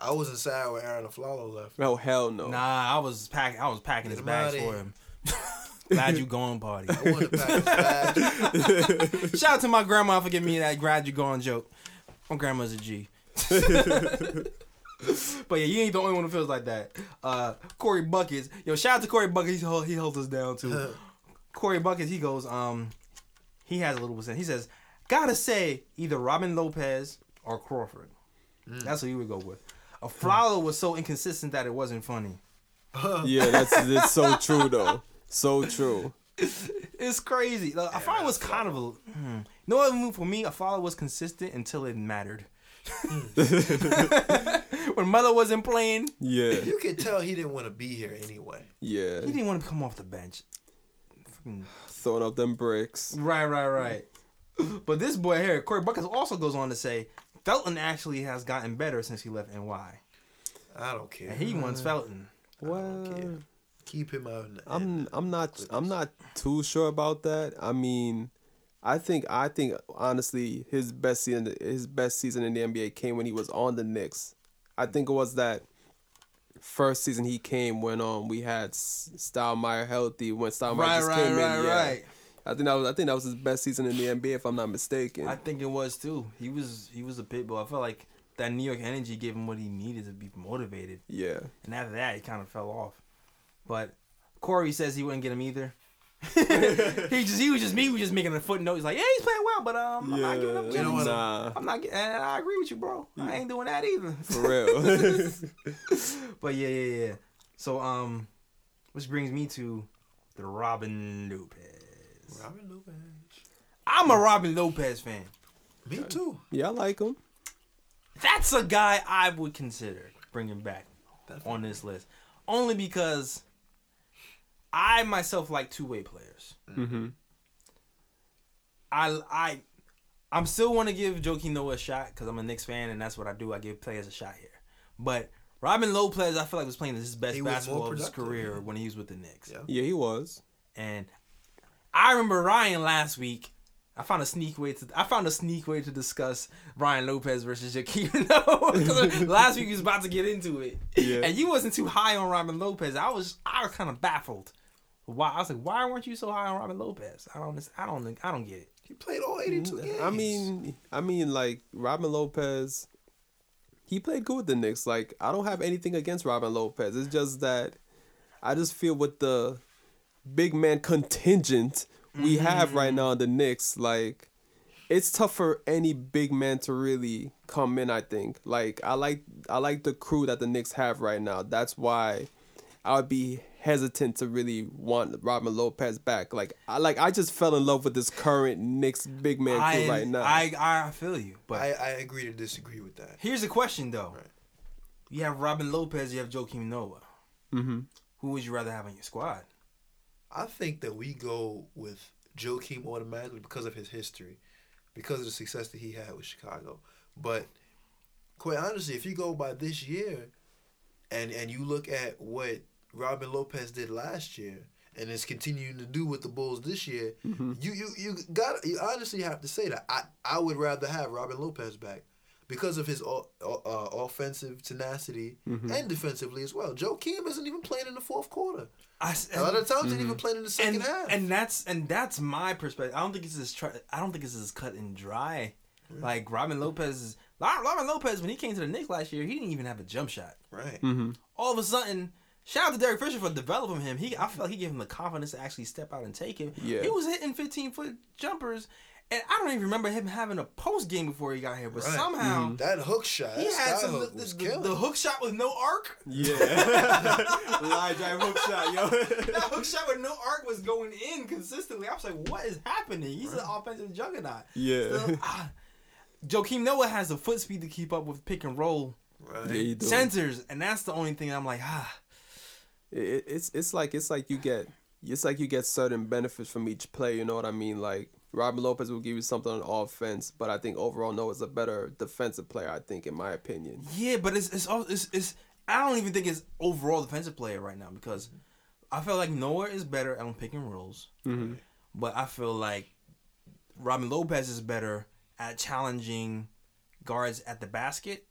I wasn't sad when Arron Afflalo left. Oh hell no. Nah, I was pack. I was packing his Get him bags for him. [LAUGHS] Glad you gone party. I want to pack badge. [LAUGHS] Shout out to my grandma for giving me that glad you gone joke. My grandma's a G. [LAUGHS] but yeah, you ain't the only one who feels like that. Uh, Corey Buckets, yo, shout out to Corey Buckets. He hold, he holds us down too. Corey Buckets, he goes, um, he has a little percent. He says, gotta say either Robin Lopez or Crawford. That's what he would go with. Afflalo was so inconsistent that it wasn't funny. [LAUGHS] yeah, that's it's so true though. So true. [LAUGHS] It's crazy. Like, Afflalo was kind of a. Hmm. You know what move for me? Afflalo was consistent until it mattered. [LAUGHS] when Mother wasn't playing, Yeah, You could tell he didn't want to be here anyway. yeah. he didn't want to come off the bench. Fucking- Throwing up them bricks. Right, right, right. [LAUGHS] But this boy here, Corey Buckets, also goes on to say Felton actually has gotten better since he left NY, I don't care. and he wants Felton. Well, care. Keep him out. I'm I'm not I'm not too sure about that. I mean, I think I think honestly his best season his best season in the NBA came when he was on the Knicks. I think it was that first season he came when um we had Stoudemire healthy when Stoudemire Right, just right, came right, in. Yeah. right. I think that was I think that was his best season in the NBA if I'm not mistaken. I think it was too. He was he was a pit bull. I felt like that New York energy gave him what he needed to be motivated. yeah. And after that, he kind of fell off. But Corey says he wouldn't get him either. [LAUGHS] he just he was just me. was just making a footnote. He's like, yeah, he's playing well, but um, I'm not giving up. Yeah, Jennings. wanna- nah, I'm not. And I agree with you, bro. I ain't doing that either. for real. [LAUGHS] but yeah, yeah, yeah. So um, which brings me to the Robin Lopez. Robin Lopez. I'm a Robin Lopez fan. Me too. yeah, I like him. That's a guy I would consider bringing back Definitely. on this list, only because I myself like two way players. hmm I I I'm still want to give Joakim Noah a shot because I'm a Knicks fan and that's what I do. I give players a shot here. But Robin Lopez, I feel like was playing his best He basketball of his career yeah. when he was with the Knicks. Yeah. Yeah, he was. And I remember Ryan last week. I found a sneak way to I found a sneak way to discuss Ryan Lopez versus Joakim [LAUGHS] Noah. [LAUGHS] last week he was about to get into it, Yeah. and you wasn't too high on Robin Lopez. I was I was kind of baffled. Why I was like, why weren't you so high on Robin Lopez? I don't I don't I don't get it. He played all 82 games. I mean, I mean, like Robin Lopez, he played good with the Knicks. Like I don't have anything against Robin Lopez. It's just that I just feel with the big man contingent we mm-hmm. have right now in the Knicks, like it's tough for any big man to really come in. I think. Like I like I like the crew that the Knicks have right now. That's why I would be hesitant to really want Robin Lopez back. Like I like I just fell in love with this current Knicks big man crew I, right now. I I feel you, but I, I agree to disagree with that. here's the question though. Right. You have Robin Lopez, you have Joakim Noah. mm-hmm. Who would you rather have on your squad? I think that we go with Joakim automatically because of his history, because of the success that he had with Chicago. But quite honestly, if you go by this year, and and you look at what Robin Lopez did last year, and is continuing to do with the Bulls this year, Mm-hmm. you you you got you honestly have to say that I I would rather have Robin Lopez back. Because of his o- uh, offensive tenacity Mm-hmm. and defensively as well, Joakim isn't even playing in the fourth quarter. A lot of times, Mm-hmm. he's even playing in the second and, half. and that's and that's my perspective. I don't think it's as try, I don't think it's as cut and dry. Like Robin Lopez is Robin Lopez when he came to the Knicks last year, he didn't even have a jump shot. right. All of a sudden, shout out to Derek Fisher for developing him. He I felt he gave him the confidence to actually step out and take it. Yeah. He was hitting 15 foot jumpers, and I don't even remember him having a post game before he got here. But Right. somehow That hook shot, he had some hook the, was the, the hook shot with no arc. Yeah. [LAUGHS] Line drive hook shot, yo. that hook shot with no arc was going in consistently. I was like, what is happening? He's an offensive juggernaut. Yeah. So, ah, Joakim Noah has the foot speed to keep up with pick and roll right. Yeah, centers, and that's the only thing I'm like, ah. It, it's it's like it's like you get it's like you get certain benefits from each play. You know what I mean? Like Robin Lopez will give you something on offense, but I think overall Noah's a better defensive player. I think, in my opinion. Yeah, but it's it's it's, it's I don't even think it's overall defensive player right now because I feel like Noah is better on pick and rolls, Mm-hmm. but I feel like Robin Lopez is better at challenging guards at the basket,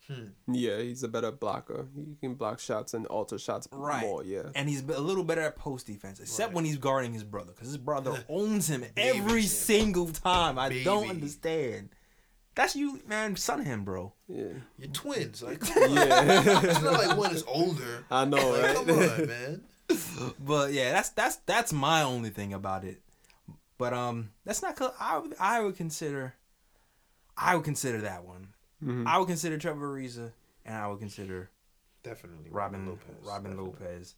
Yeah, he's a better blocker. He can block shots and alter shots Right. more. Yeah. and he's a little better at post defense, except Right. when he's guarding his brother, because his brother [LAUGHS] owns him every him. single time. I don't understand. That's you, man. Son him, bro. Yeah. You're twins. Like, [LAUGHS] come on. Yeah. It's not like one is older. [LAUGHS] I know, Like, right? come on, man. But yeah, that's that's that's my only thing about it. But um, that's not. I I would consider. I would consider that one. Mhm. I would consider Trevor Ariza, and I would consider Definitely. Robin Lopez. Robin definitely. Lopez.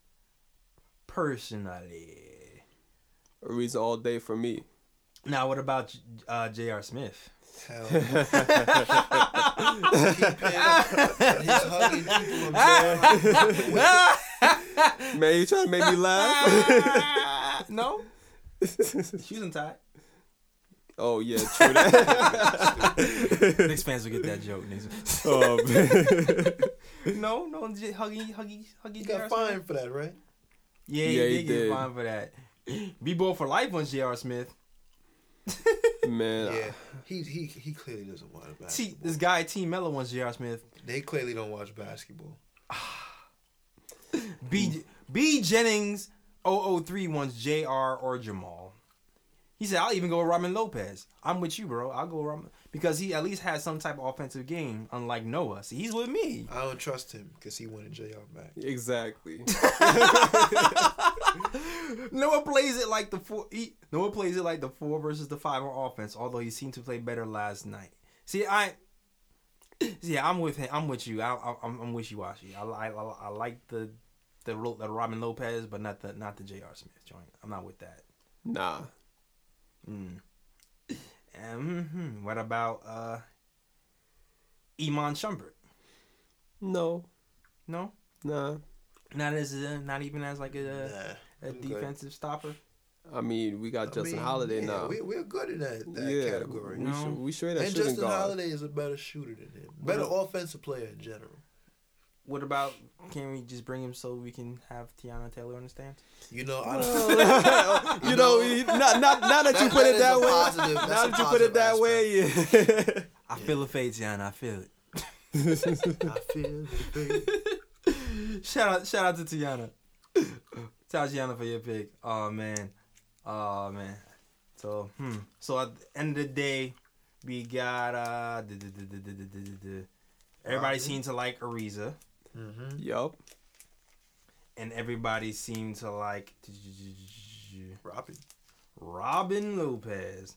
Personally, Ariza all day for me. now what about uh, J.R. Smith? Hell. [LAUGHS] He's hugging people. I'm Man, you trying to make me laugh? [LAUGHS] no, [LAUGHS] shoes untied. Oh yeah, true that. [LAUGHS] Knicks fans will get that joke. Knicks- oh, man. [LAUGHS] no, no, J- huggy, huggy, huggy. He got fined for that, right? Yeah, Yeah, he he did get did. fined for that. Be bold for life on J.R. Smith. [LAUGHS] man. Yeah. He he he clearly doesn't watch basketball. See, this guy T Mello wants J.R. Smith. They clearly don't watch basketball. [SIGHS] B B Jennings 003 wants J.R. or Jamal. He said, "I'll even go with Robin Lopez. I'm with you, bro. I'll go with Robin because he at least has some type of offensive game, unlike Noah. See, he's with me. I don't trust him because he wanted JR back. Exactly. [LAUGHS] [LAUGHS] Noah plays it like the four. He, Noah plays it like the four versus the five on offense. Although he seemed to play better last night. See, I. Yeah, I'm with him. I'm with you. I, I, I'm, I'm wishy washy. I, I, I, I like the, the the Robin Lopez, but not the not the J.R. Smith joint. I'm not with that. Nah. Mm. And mhm, what about uh, Iman Shumpert? No. No, Nah. not as a, not even as like a, Nah, a I'm good. defensive stopper. I mean, we got I Justin mean, Holiday yeah, now. We, we're good in that, that yeah, category. we, No. should, we straight up And shooting Justin guard. Holiday is a better shooter than him. Better Well- offensive player in general. What about can we just bring him so we can have Teyana Taylor on the stand? You know, I [LAUGHS] you know, not not now that, that you put that it that way. Positive, now that you put it that aspect. way, yeah. I yeah. feel a fade, Teyana. I feel it. [LAUGHS] I feel the fade. Shout out, shout out to Teyana. Tell Teyana for your pick. Oh man, oh man. So, hmm. So at the end of the day, we got uh. Everybody seems to like Ariza. Mm-hmm. yup. and everybody seemed to like Robin. Robin Lopez,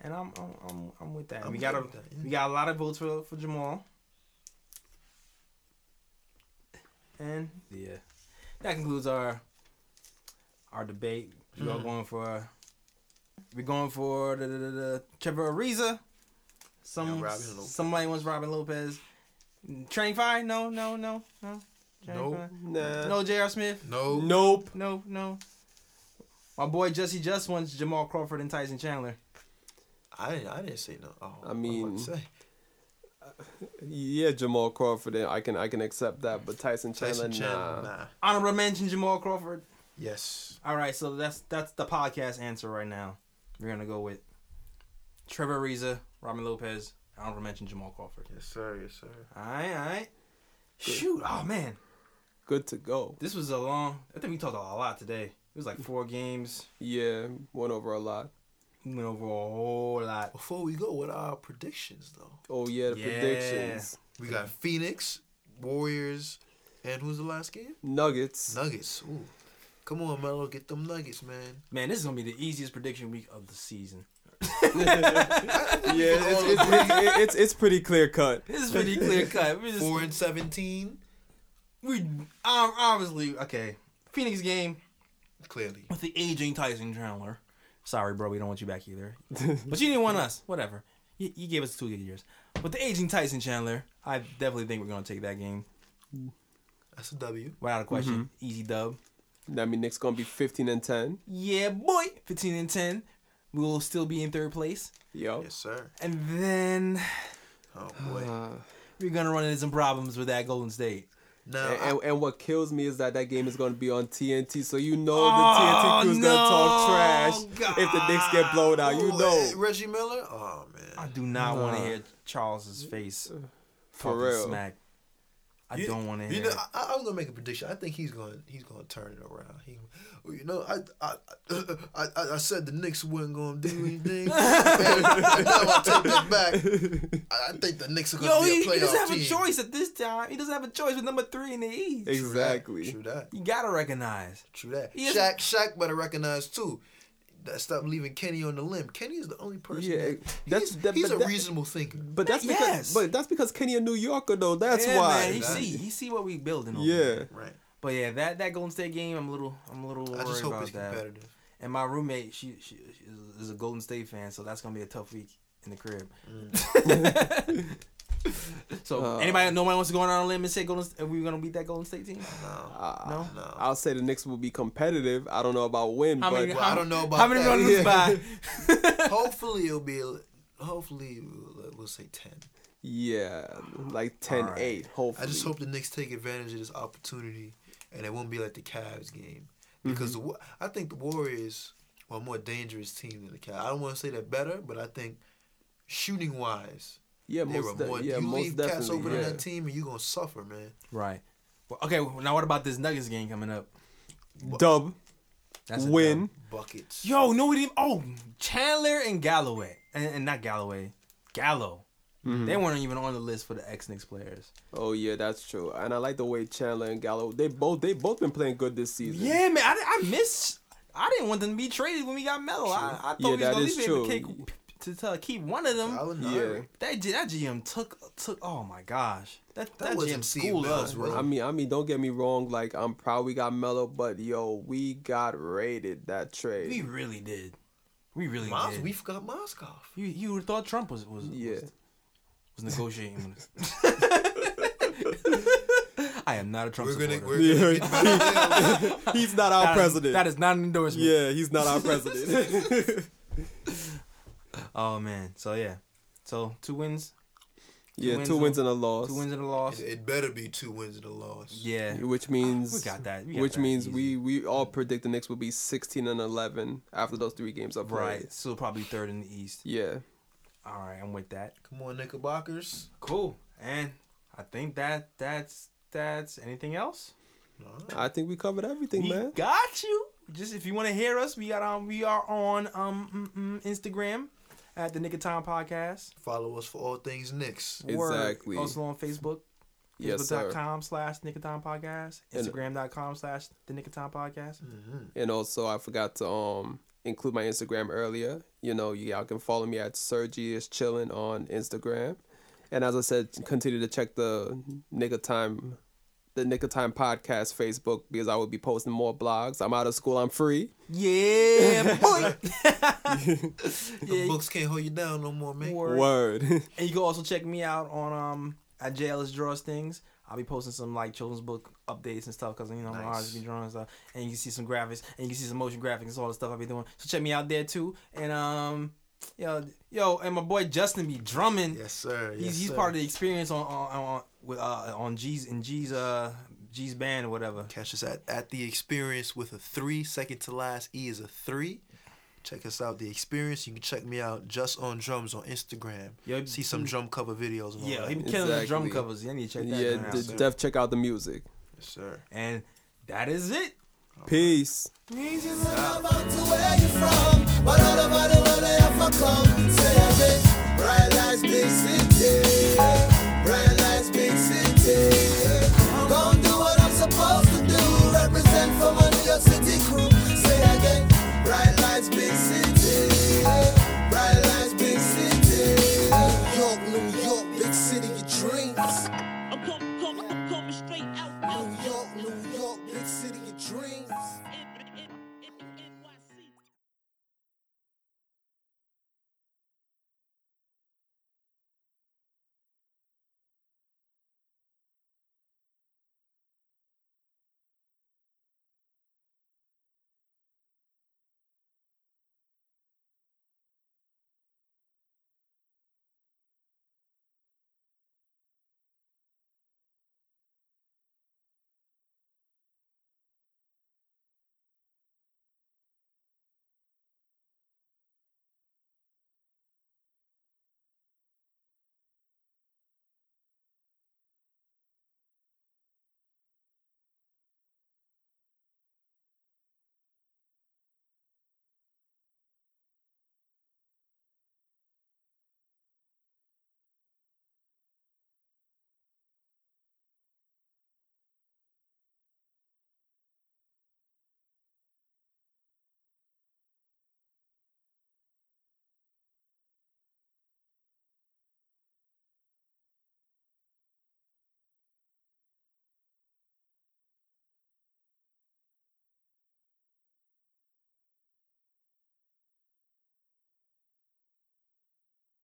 and I'm I'm I'm, I'm with that. I'm we got a that, yeah. we got a lot of votes for for Jamal, and yeah, that concludes our our debate. We Hmm. are going for we're going for the, the, the, the Trevor Ariza. Some And somebody wants Robin Lopez. Channing Frye? No, no, no, no. Channing Nope. Frye? Nah. No, J.R. Smith. No. Nope. No, no. My boy Jesse just wants Jamal Crawford and Tyson Chandler. I didn't. I didn't say no. Oh, I what was about mean- say? [LAUGHS] Yeah, Jamal Crawford. I can I can accept that, but Tyson Chandler, Tyson Chandler. nah. Nah. Honorable mention Jamal Crawford. Yes. All right, so that's that's the podcast answer right now. We're gonna go with Trevor Ariza, Robin Lopez. Honorable mention Jamal Crawford. Yes, sir. Yes, sir. All right, all right. Shoot, oh man, Good to go. this was a long. I think we talked a lot today. It was like mm. four games. Yeah, went over a lot. We went over a whole lot. Before we go, what are our predictions though? Oh yeah, the Yeah. predictions. We got Phoenix, Warriors, and who's the last game? Nuggets. Nuggets. Ooh. Come on, Melo, get them Nuggets, man. Man, this is gonna be the easiest prediction week of the season. [LAUGHS] Yeah, it's, it's, it's, it's, it's pretty clear cut. It's pretty clear cut. We just, Four and seventeen. we um, obviously okay. Phoenix game Clearly. with the aging Tyson Chandler. Sorry, bro, we don't want you back either. But you didn't want us. Whatever. You, you gave us two good years. But the aging Tyson Chandler, I definitely think we're gonna take that game That's a W. without a question. Easy dub. That mean Knicks gonna be fifteen and ten. Yeah, boy. Fifteen and ten. We will still be in third place, Yo. Yes, sir. and then Oh boy. Uh, [SIGHS] we're gonna run into some problems with that Golden State. Now, And, I- and, and what kills me is that that game is going to be on TNT, so you know Oh, the TNT crew's going to talk no, trash if the Knicks get blown out. You Oh, know, Reggie Miller. Oh man, I do not want to hear Charles's face for real. smack. I You- don't want to You hear. know, it. I, I'm gonna make a prediction. I think he's gonna He's going to turn it around. He, you know, I, I, I, I, I said the Knicks weren't going to do anything, and, [LAUGHS] and now I take that back. I, I think the Knicks are going Yo, to be he, a playoff he doesn't have team. a choice at this time. He doesn't have a choice with number three in the East. True that, Exactly. True that. You gotta recognize. True that. He Shaq, Shaq better recognize too. That stop leaving Kenny on the limb. Kenny is the only person. Yeah, that, eh, that's- he's, that- he's a that- reasonable thinker. But that's because, Yes. but that's because Kenny a New Yorker though. That's yeah, why. Man, he Exactly. see, he see what we building. Over Yeah. there. Right. But yeah, that that Golden State game, I'm a little, I'm a little I worried just hope about it's that. competitive. And my roommate, she, she is- is a Golden State fan, so that's gonna be a tough week in the crib. Mm. [LAUGHS] [LAUGHS] so Uh, anybody, nobody wants to go on a limb and say Golden, are we gonna beat that Golden State team? No. Uh, No? No. I'll say the Knicks will be competitive. I don't know about win, How but many? Well, how, I don't know about how many that. gonna lose Yeah. by? [LAUGHS] hopefully it'll be. A, hopefully we'll, we'll say ten. yeah, like 10-8, Hopefully, I just hope the Knicks take advantage of this opportunity, and it won't be like the Cavs game because Mm-hmm. the, I think the Warriors are a more dangerous team than the Cavs. I don't want to say they're better, but I think shooting wise, Yeah, they were most, de- more. yeah, you most leave cats definitely. open yeah. in that team, and you are gonna suffer, man. right. Well, okay. well, Now what about this Nuggets game coming up? Dub, That's a win. dub. Buckets. Yo, no, we didn't. Oh, Chandler and Galloway, and, and not Galloway, Gallo. Mm-hmm. They weren't even on the list for the ex Knicks players. Oh yeah, that's true. And I like the way Chandler and Gallo they both they both been playing good this season. Yeah, man, I, I miss. I didn't want them to be traded when we got Melo. I, I thought Yeah, we was that gonna is leave it to, true. Keep- to, to keep one of them. Gallinari. Yeah. That that GM took took. Oh my gosh, that That that, wasn't GM Steve schooled us, bro. bro. I mean, I mean, don't get me wrong. Like, I'm proud we got Melo, but yo, we got raided that trade. we really did. We really Mos- did. we forgot Mozgov. you you would've thought Trump was was Yeah. was, was negotiating. [LAUGHS] [LAUGHS] I am not a Trump We're gonna, supporter. we're gonna get [LAUGHS] he's not our That is- president. that is not an endorsement. yeah, he's not our president. Oh man. So yeah. So two wins, yeah, wins two and- wins and a loss. two wins and a loss. It, it better be two wins and a loss. Yeah. Which means We got that. We got which that means easy. we we all predict the Knicks will be 16 and 11 after those three games up. Right. Still probably third in the East. Yeah. All right, I'm with that. Come on, Knickerbockers. Cool. And I think that that's that's anything else. All I think we covered everything, we man. got you. Just if you want to hear us, we got um we are on um mm, mm, Instagram at the Knick of Time Podcast. Follow us for all things Knicks. Word. Exactly. Also on Facebook. Yes, sir. Facebook.com slash Knick of Time Podcast. And- Instagram.com slash the Knick of Time Podcast. And also, I forgot to um include my Instagram earlier. You know, y'all can follow me at Sergius chilling on Instagram. And as I said, continue to check the Knick of Time, the Knick of Time podcast Facebook because I will be posting more blogs. I'm out of school. I'm free. Yeah, [LAUGHS] boy. [LAUGHS] Yeah, books can't hold you down no more, man. word. Word. [LAUGHS] And you can also check me out on um at JLS Draws Things. I'll be posting some like children's book updates and stuff because you know my Nice. artists be drawing and stuff. And you can see some graphics and you can see some motion graphics and all the stuff I'll be doing. So check me out there too. And um, yo, yo, and my boy Justin be drumming. Yes, sir. he's Yes, he's sir. part of the experience on on, on with uh on G's in G's uh G's band or whatever. Catch us at, at the experience with a three. Second to last E is a three. Check us out, the experience. You can check me out just on drums on Instagram. Yo, See some drum cover videos. And Yeah, he be killing the drum covers. I need to check that yeah, out. d- def check out the music. yes, sir. And that is it. Peace. about but all about the world they have come. Say again, bright lights, big city,